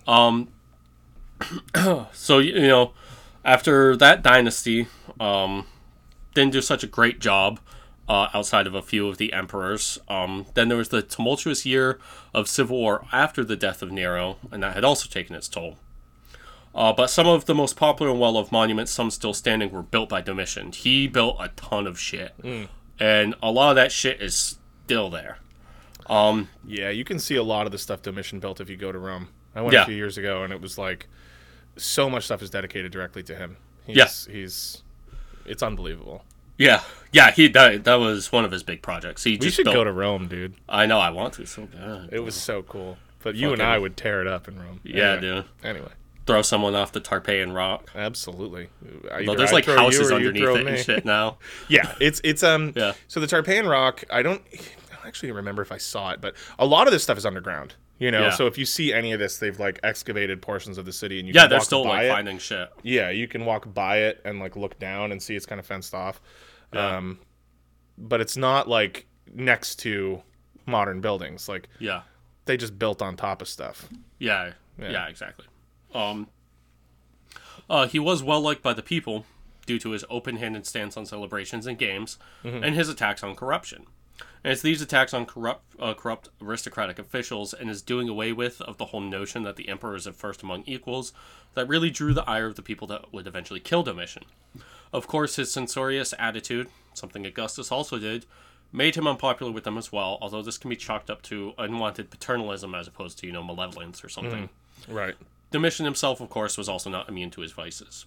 Um, so you know, after that dynasty, um, didn't do such a great job uh, outside of a few of the emperors. Um, then there was the tumultuous year of civil war after the death of Nero, and that had also taken its toll. Uh, but some of the most popular and well-loved monuments, some still standing, were built by Domitian. He built a ton of shit, and a lot of that shit is still there. Um, Yeah, you can see a lot of the stuff Domitian built if you go to Rome. I went Yeah. a few years ago, and it was like so much stuff is dedicated directly to him. Yes, Yeah. he's it's unbelievable. yeah, yeah, he that, that was one of his big projects. He We just should built, go to Rome, dude. I know, I want to so bad. It was so cool. But you and I would tear it up in Rome. Yeah, Anyway. dude. Anyway, Throw someone off the Tarpeian Rock. absolutely. Either there's I'd like houses underneath it me. and shit now. Yeah, it's it's um. Yeah. So the Tarpeian Rock, I don't, I don't actually remember if I saw it, but a lot of this stuff is underground. You know, Yeah. so if you see any of this, they've like excavated portions of the city, and you Yeah, can they're still like it. finding shit. Yeah, you can walk by it and like look down and see it's kind of fenced off. Yeah. Um, but it's not like next to modern buildings. Like Yeah. they just built on top of stuff. Yeah, Yeah. yeah, exactly. Um, uh, he was well liked by the people due to his open-handed stance on celebrations and games, and his attacks on corruption. And it's these attacks on corrupt, uh, corrupt aristocratic officials and his doing away with of the whole notion that the emperor is at first among equals that really drew the ire of the people that would eventually kill Domitian. Of course, his censorious attitude, something Augustus also did, made him unpopular with them as well, although this can be chalked up to unwanted paternalism as opposed to, you know, malevolence or something. Right. Domitian himself, of course, was also not immune to his vices.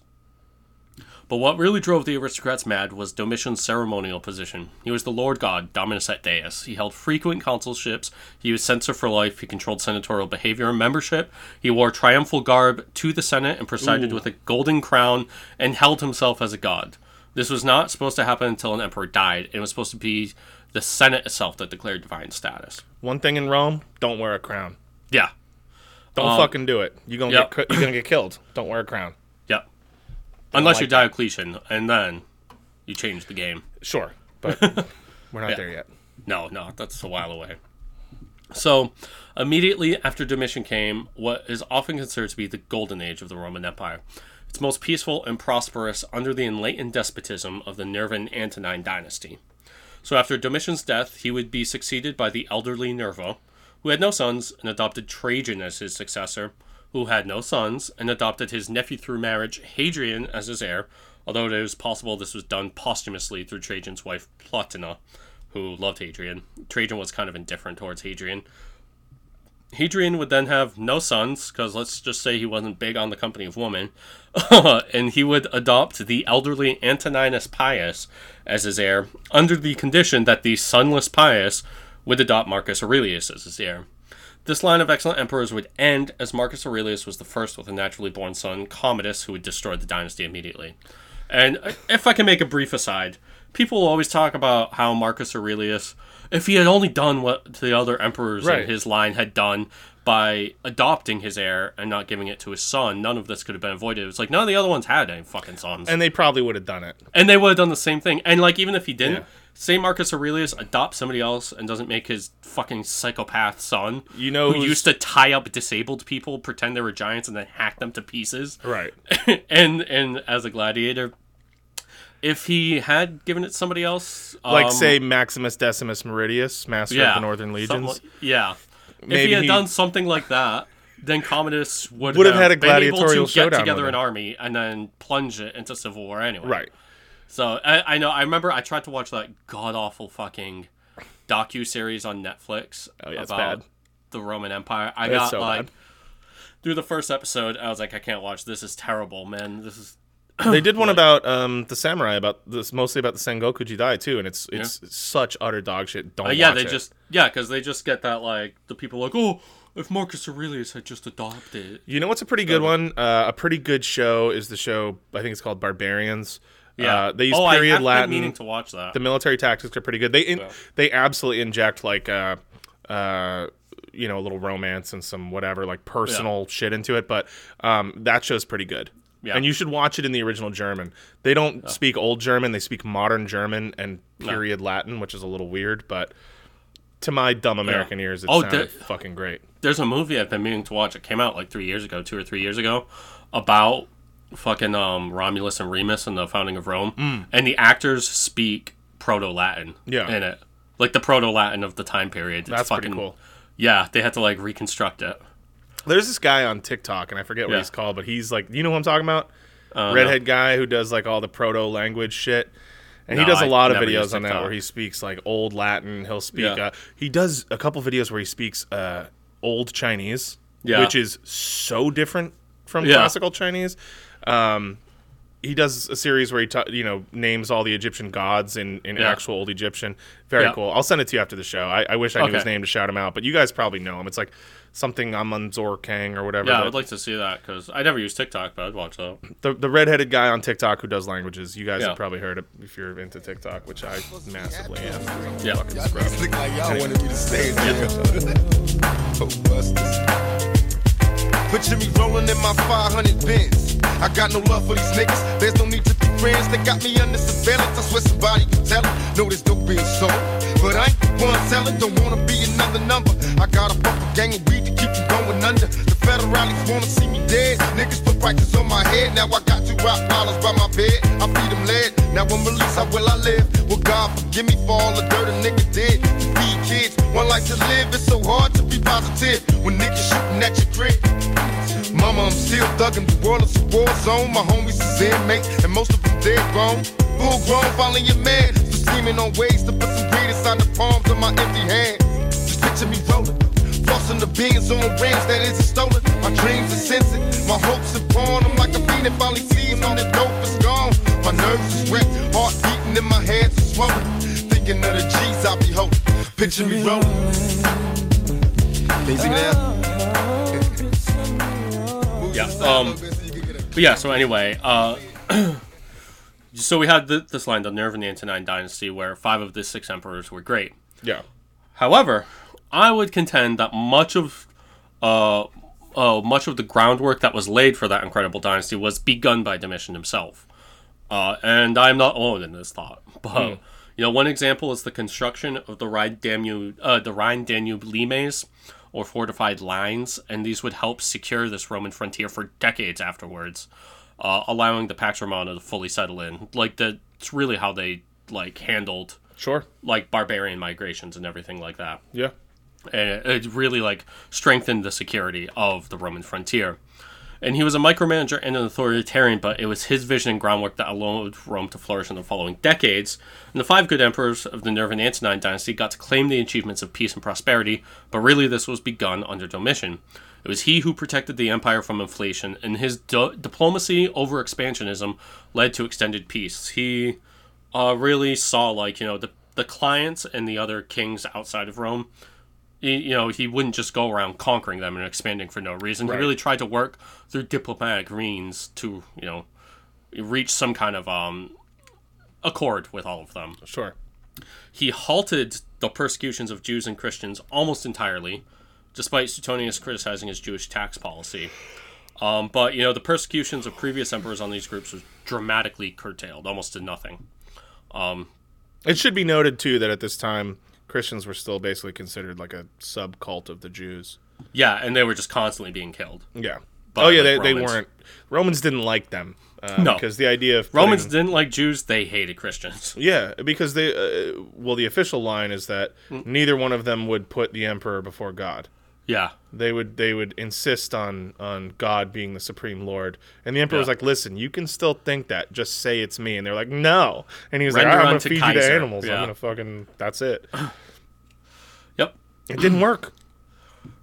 But what really drove the aristocrats mad was Domitian's ceremonial position. He was the Lord God, Dominus et Deus. He held frequent consulships. He was censor for life. He controlled senatorial behavior and membership. He wore triumphal garb to the Senate and presided with a golden crown and held himself as a god. This was not supposed to happen until an emperor died. It was supposed to be the Senate itself that declared divine status. One thing in Rome: don't wear a crown. Yeah. Don't Um, fucking do it. You're gonna yep. get you're gonna get killed. Don't wear a crown. Yep. Unless like you're Diocletian, and then you change the game. Sure, but we're not Yeah. there yet. No, no, that's a while away. So, immediately after Domitian came, what is often considered to be the golden age of the Roman Empire. It's most peaceful and prosperous under the enlightened despotism of the Nervan Antonine dynasty. So, after Domitian's death, he would be succeeded by the elderly Nerva, who had no sons and adopted Trajan as his successor, who had no sons and adopted his nephew through marriage, Hadrian, as his heir, although it is possible this was done posthumously through Trajan's wife, Plotina, who loved Hadrian. Trajan was kind of indifferent towards Hadrian. Hadrian would then have no sons, because let's just say he wasn't big on the company of women, and he would adopt the elderly Antoninus Pius as his heir, under the condition that the sonless Pius would adopt Marcus Aurelius as his heir. This line of excellent emperors would end as Marcus Aurelius was the first with a naturally born son, Commodus, who would destroy the dynasty immediately. And uh, if I can make a brief aside, people will always talk about how Marcus Aurelius, if he had only done what the other emperors Right. in his line had done by adopting his heir and not giving it to his son, none of this could have been avoided. It's like none of the other ones had any fucking sons. And they probably would have done it. And they would have done the same thing. And like even if he didn't, Yeah. Say Marcus Aurelius adopts somebody else and doesn't make his fucking psychopath son, You know who used to tie up disabled people, pretend they were giants, and then hack them to pieces. Right. and and as a gladiator, if he had given it somebody else, Like um, say Maximus Decimus Meridius, master yeah, of the Northern Legions. like- yeah. if he had he- done something like that, then Commodus would, Would have had a been able to get together an army and then plunge it into civil war anyway. Right. So I, I know I remember I tried to watch that god awful fucking docu series on Netflix Oh, yeah, about bad. the Roman Empire. I It's got so like bad. through the first episode, I was like, I can't watch this. Is terrible, man. This is they did one about um, the samurai about this mostly about the Sengoku Jidai too, and it's it's such utter dog shit. Don't uh, yeah. watch They it. just yeah, because they just get that like the people like oh. If Marcus Aurelius had just adopted, You know what's a pretty good one? Uh, a pretty good show is the show I think it's called Barbarians. Yeah, Uh, they use oh, period I have Latin. Been meaning to watch that. the military tactics are pretty good. They in, they absolutely inject like uh, uh, you know a little romance and some whatever like personal shit into it. But um, that show's pretty good. Yeah. And you should watch it in the original German. They don't speak old German; they speak modern German and period Latin, which is a little weird, but to my dumb American ears, it Oh, sounded the- fucking great. There's a movie I've been meaning to watch. It came out like three years ago, two or three years ago, about fucking um, Romulus and Remus and the founding of Rome. And the actors speak Proto Latin Mm. Yeah. in it. Like the Proto Latin of the time period. It's That's fucking pretty cool. Yeah, they had to like reconstruct it. There's this guy on TikTok, and I forget what Yeah. he's called, but he's like, you know who I'm talking about? Uh, Redhead guy who does like all the proto language shit. And he does a lot of videos on that where he speaks like old Latin. He'll speak. Yeah. Uh, he does a couple videos where he speaks uh, old Chinese, Yeah. which is so different from classical Chinese. Um, he does a series where he ta- you know names all the Egyptian gods in, in Yeah. actual old Egyptian. Very Yeah. cool. I'll send it to you after the show. I, I wish I knew his name to shout him out, but you guys probably know him. It's like something Amanzor Kang or whatever. Yeah, I would like to see that because I never use TikTok, but I'd watch that. the the redheaded guy on TikTok who does languages. You guys Yeah. have probably heard it if you're into TikTok, which I massively am. Yeah. Look like y'all wanted me to stay there. Busters. Picture me rolling in my 500 Benz. I got no love for these niggas. There's no need to be friends. They got me under surveillance. I swear somebody can tell it. No, there's no being sold. But I ain't the one selling. Don't wanna be another number. I got a fucking gang of weed to keep them going under. The federalists wanna see me dead. Niggas put prices on my head. Now I got two rock dollars by my bed. I feed them lead. Now I'm released. How will I live? Well, God forgive me for all the dirt a nigga did. Life to live. It's so hard to be positive when niggas shooting at your crib. Mama, I'm still thugging. The world is a war zone. My homies is inmates, and most of them dead grown. Full grown, following your man. So scheming on ways to put some greed inside the palms of my empty hands. Just picture me rolling. Flossing the beans on rims that isn't stolen. My dreams are censored. My hopes are born. I'm like a fiend finally sees on the dope is gone. My nerves is wrecked. Heart beating in my hands is swollen. Thinking of the G's I be holding. Picture me rolling. Can you see that? Yeah. Um. But yeah. So anyway, uh, so we had th- this line, the Nerva and the Antonine Dynasty, where five of the six emperors were great. Yeah. However, I would contend that much of uh, uh, much of the groundwork that was laid for that incredible dynasty was begun by Domitian himself. Uh, and I'm not alone in this thought. But you know, one example is the construction of the Rhine Danube, uh, the Rhine Danube limes, or fortified lines, and these would help secure this Roman frontier for decades afterwards, uh, allowing the Pax Romana to fully settle in. Like the, it's really how they like handled Sure. like barbarian migrations and everything like that Yeah. and it, it really like strengthened the security of the Roman frontier. And he was a micromanager and an authoritarian, but it was his vision and groundwork that allowed Rome to flourish in the following decades. And the five good emperors of the Nervan Antonine dynasty got to claim the achievements of peace and prosperity, but really this was begun under Domitian. It was he who protected the empire from inflation, and his di- diplomacy over expansionism led to extended peace. He uh, really saw like you know the the clients and the other kings outside of Rome you know, he wouldn't just go around conquering them and expanding for no reason. Right. He really tried to work through diplomatic means to, you know, reach some kind of um, accord with all of them. Sure. He halted the persecutions of Jews and Christians almost entirely, despite Suetonius criticizing his Jewish tax policy. Um, but you know, the persecutions of previous emperors on these groups was dramatically curtailed, almost to nothing. It should be noted too that at this time Christians were still basically considered like a sub cult of the Jews. Yeah, and they were just constantly being killed. Yeah. By, oh yeah, like, they, they weren't. Romans didn't like them. Uh, No. because the idea of Romans didn't like Jews; they hated Christians. Yeah, because they. Uh, well, the official line is that Hmm. neither one of them would put the emperor before God. Yeah, They would they would insist on on God being the supreme lord, and the emperor was like, "Listen, you can still think that. Just say it's me." And they're like, "No," and he was Render like, "I'm gonna unto feed you Kaiser." to animals. Yeah. I'm gonna fucking. That's it." Yep. It didn't work.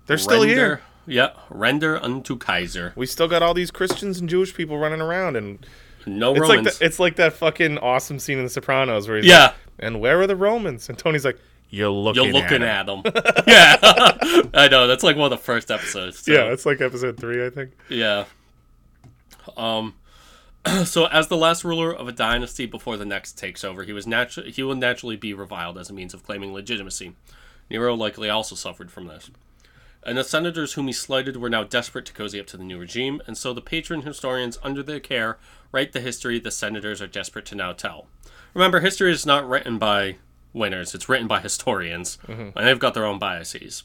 They're still here. Yeah, render unto Kaiser. We still got all these Christians and Jewish people running around, and No it's Romans. like the, it's like that fucking awesome scene in The Sopranos where he's Yeah. like, "And where are the Romans?" And Tony's like, "You're looking, You're looking at, at 'em." them. yeah, I know. That's like one of the first episodes. Yeah, it's like episode three, I think. Yeah. Um. So, as the last ruler of a dynasty before the next takes over, he was natu- he will naturally be reviled as a means of claiming legitimacy. Nero likely also suffered from this. And the senators whom he slighted were now desperate to cozy up to the new regime, and so the patron historians under their care write the history the senators are desperate to now tell. Remember, history is not written by winners, it's written by historians, and they've got their own biases.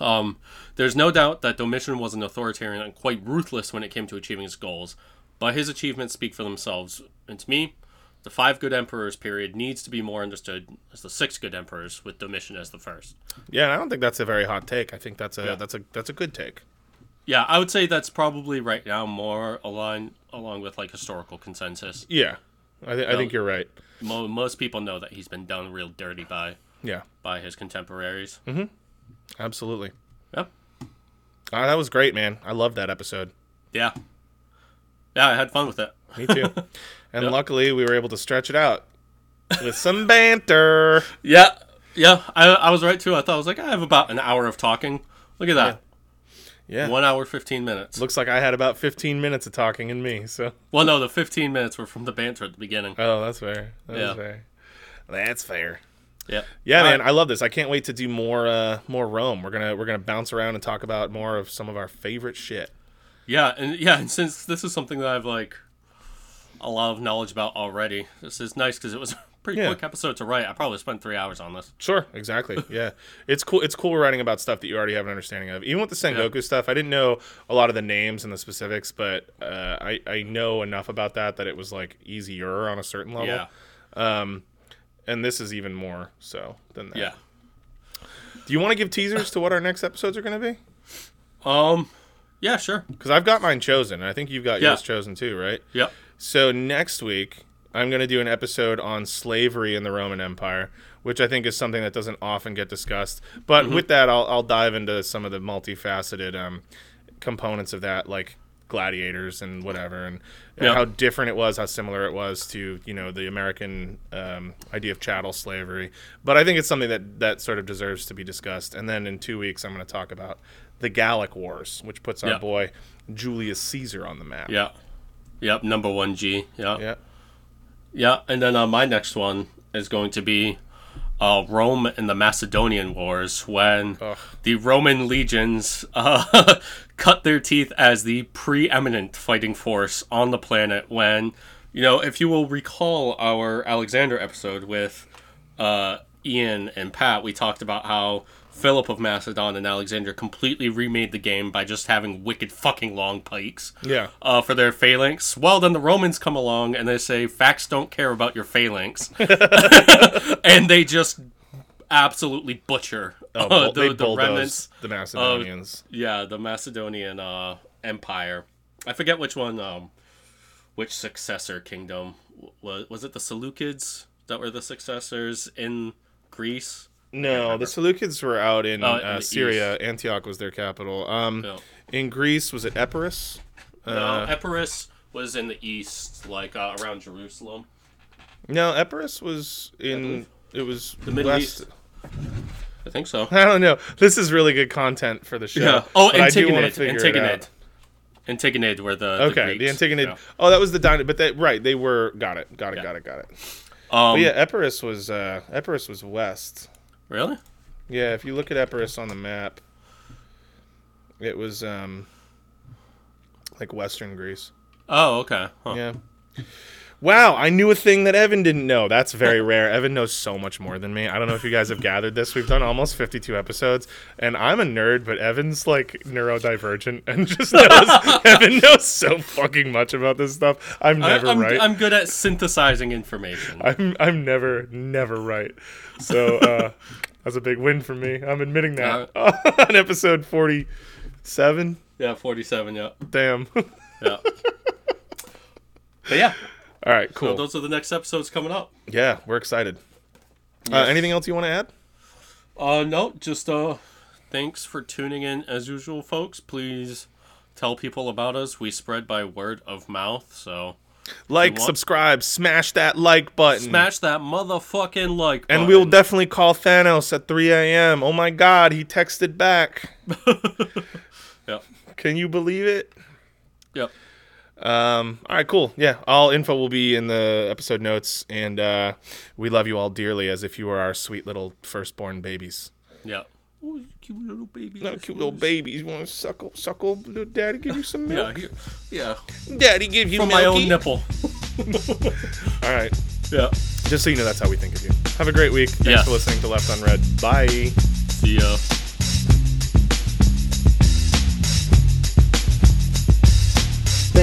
Um, there's no doubt that Domitian was an authoritarian and quite ruthless when it came to achieving his goals, but his achievements speak for themselves. And to me, the five good emperors period needs to be more understood as the six good emperors, with Domitian as the first. Yeah, I don't think that's a very hot take. I think that's a Yeah. that's a that's a good take. Yeah, I would say that's probably right now more aligned along with like historical consensus. Yeah, I, th- I think you're right. Mo- most people know that he's been done real dirty by Yeah, by his contemporaries. absolutely. Yep. Ah, that was great, man. I loved that episode. Yeah. Yeah, I had fun with it. Me too. and luckily, we were able to stretch it out with some banter. Yeah, yeah, I, I was right too. I thought I was like, I have about an hour of talking. Look at that, Yeah. one hour fifteen minutes. Looks like I had about 15 minutes of talking in me. So, Well, no, the fifteen minutes were from the banter at the beginning. oh, that's fair. That's Yeah. fair. That's fair. Yeah, Yeah, All man, right. I love this. I can't wait to do more uh more Rome. We're going to we're going to bounce around and talk about more of some of our favorite shit. Yeah, and yeah, and since this is something that I've like a lot of knowledge about already, this is nice because it was pretty Yeah. quick episode to write. I probably spent three hours on this. Sure, exactly. Yeah, it's cool. It's cool writing about stuff that you already have an understanding of. Even with the Sengoku stuff, I didn't know a lot of the names and the specifics, but uh, I I know enough about that that it was like easier on a certain level. Yeah, and this is even more so than that. yeah. Do you want to give teasers to what our next episodes are going to be? Um, yeah, sure. Because I've got mine chosen. and I think you've got Yeah. yours chosen too, right? Yep. So next week, I'm going to do an episode on slavery in the Roman Empire, which I think is something that doesn't often get discussed. But Mm-hmm. with that, I'll, I'll dive into some of the multifaceted um, components of that, like gladiators and whatever, and, and Yeah. how different it was, how similar it was to you know the American um, idea of chattel slavery. But I think it's something that that sort of deserves to be discussed. And then in two weeks, I'm going to talk about the Gallic Wars, which puts our Yeah. boy Julius Caesar on the map. Yeah. Yep. Number one G. Yeah. Yeah. Yeah, and then uh, my next one is going to be uh, Rome and the Macedonian Wars when Ugh. the Roman legions uh, cut their teeth as the preeminent fighting force on the planet. When, you know, if you will recall our Alexander episode with uh, Ian and Pat, we talked about how Philip of Macedon and Alexander completely remade the game by just having wicked fucking long pikes Yeah. uh, for their phalanx. Well, then the Romans come along and they say, facts don't care about your phalanx. and they just absolutely butcher Oh, uh, the, the remnants. the Macedonians. Yeah, the Macedonian uh, Empire. I forget which one, um, which successor kingdom. Was, was it the Seleucids that were the successors in Greece? No, the Seleucids were out in, Oh, in uh, the Syria. Antioch was their capital. Um, No. In Greece, was it Epirus? No, Uh, Epirus was in the east, like uh, around Jerusalem. no, Epirus was in. It was The Middle west. East. I think so. I don't know. This is really good content for the show. Yeah. Oh, but I do wanna Antigonid. Antigonid. Antigonid were the, the Okay, the Greeks. Antigonid. Yeah. Oh, that was the dynasty. But that right, they were. Got it. Got it. Yeah. Got it. Got it. Um, But yeah, Epirus was. Uh, Epirus was west. Really? Yeah, if you look at Epirus on the map, it was um, like Western Greece. Oh, okay. Huh. Yeah. Wow, I knew a thing that Evan didn't know. That's very rare. Evan knows so much more than me. I don't know if you guys have gathered this. We've done almost 52 episodes, and I'm a nerd, but Evan's like neurodivergent and just knows. Evan knows so fucking much about this stuff. I'm I, never am right. I'm good at synthesizing information. I'm I'm never never right. So uh, that's a big win for me. I'm admitting that on episode 47. yeah, 47. Yeah. Damn. Yeah. but yeah, All right, so cool. those are the next episodes coming up. yeah, we're excited. Uh, anything else you want to add? Uh, no, just uh, thanks for tuning in as usual, folks. Please tell people about us. We spread by word of mouth, so Like, want- subscribe, smash that like button. smash that motherfucking like. Button. And we'll definitely call Thanos at 3 a.m. Oh my god, he texted back. Yep. Can you believe it? Yep. Um, all right, cool. Yeah, all info will be in the episode notes, and uh, we love you all dearly as if you were our sweet little firstborn babies. Yeah. Oh, cute little baby. No, cute little babies. You want to suckle, suckle, little daddy give you some Yeah, milk? here, yeah. Daddy give you From my own nipple. All right. Yeah. Just so you know, that's how we think of you. Have a great week. Thanks Yes. for listening to Left on Red. Bye. See ya.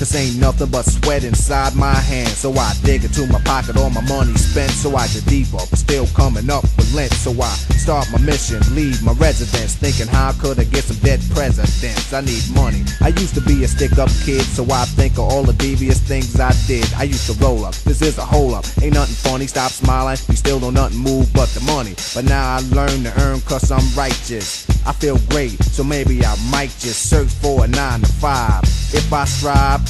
Cause ain't nothing but sweat inside my hands. So I dig into my pocket, all my money spent. So I get deeper, but still coming up with lint. So I start my mission, leave my residence. Thinking how could I get some dead presidents? I need money. I used to be a stick up kid, so I think of all the devious things I did. I used to roll up, this is a hole up. Ain't nothing funny, stop smiling. We still don't nothing move but the money. But now I learn to earn cause I'm righteous. I feel great, so maybe I might just search for a nine to five. If I strive,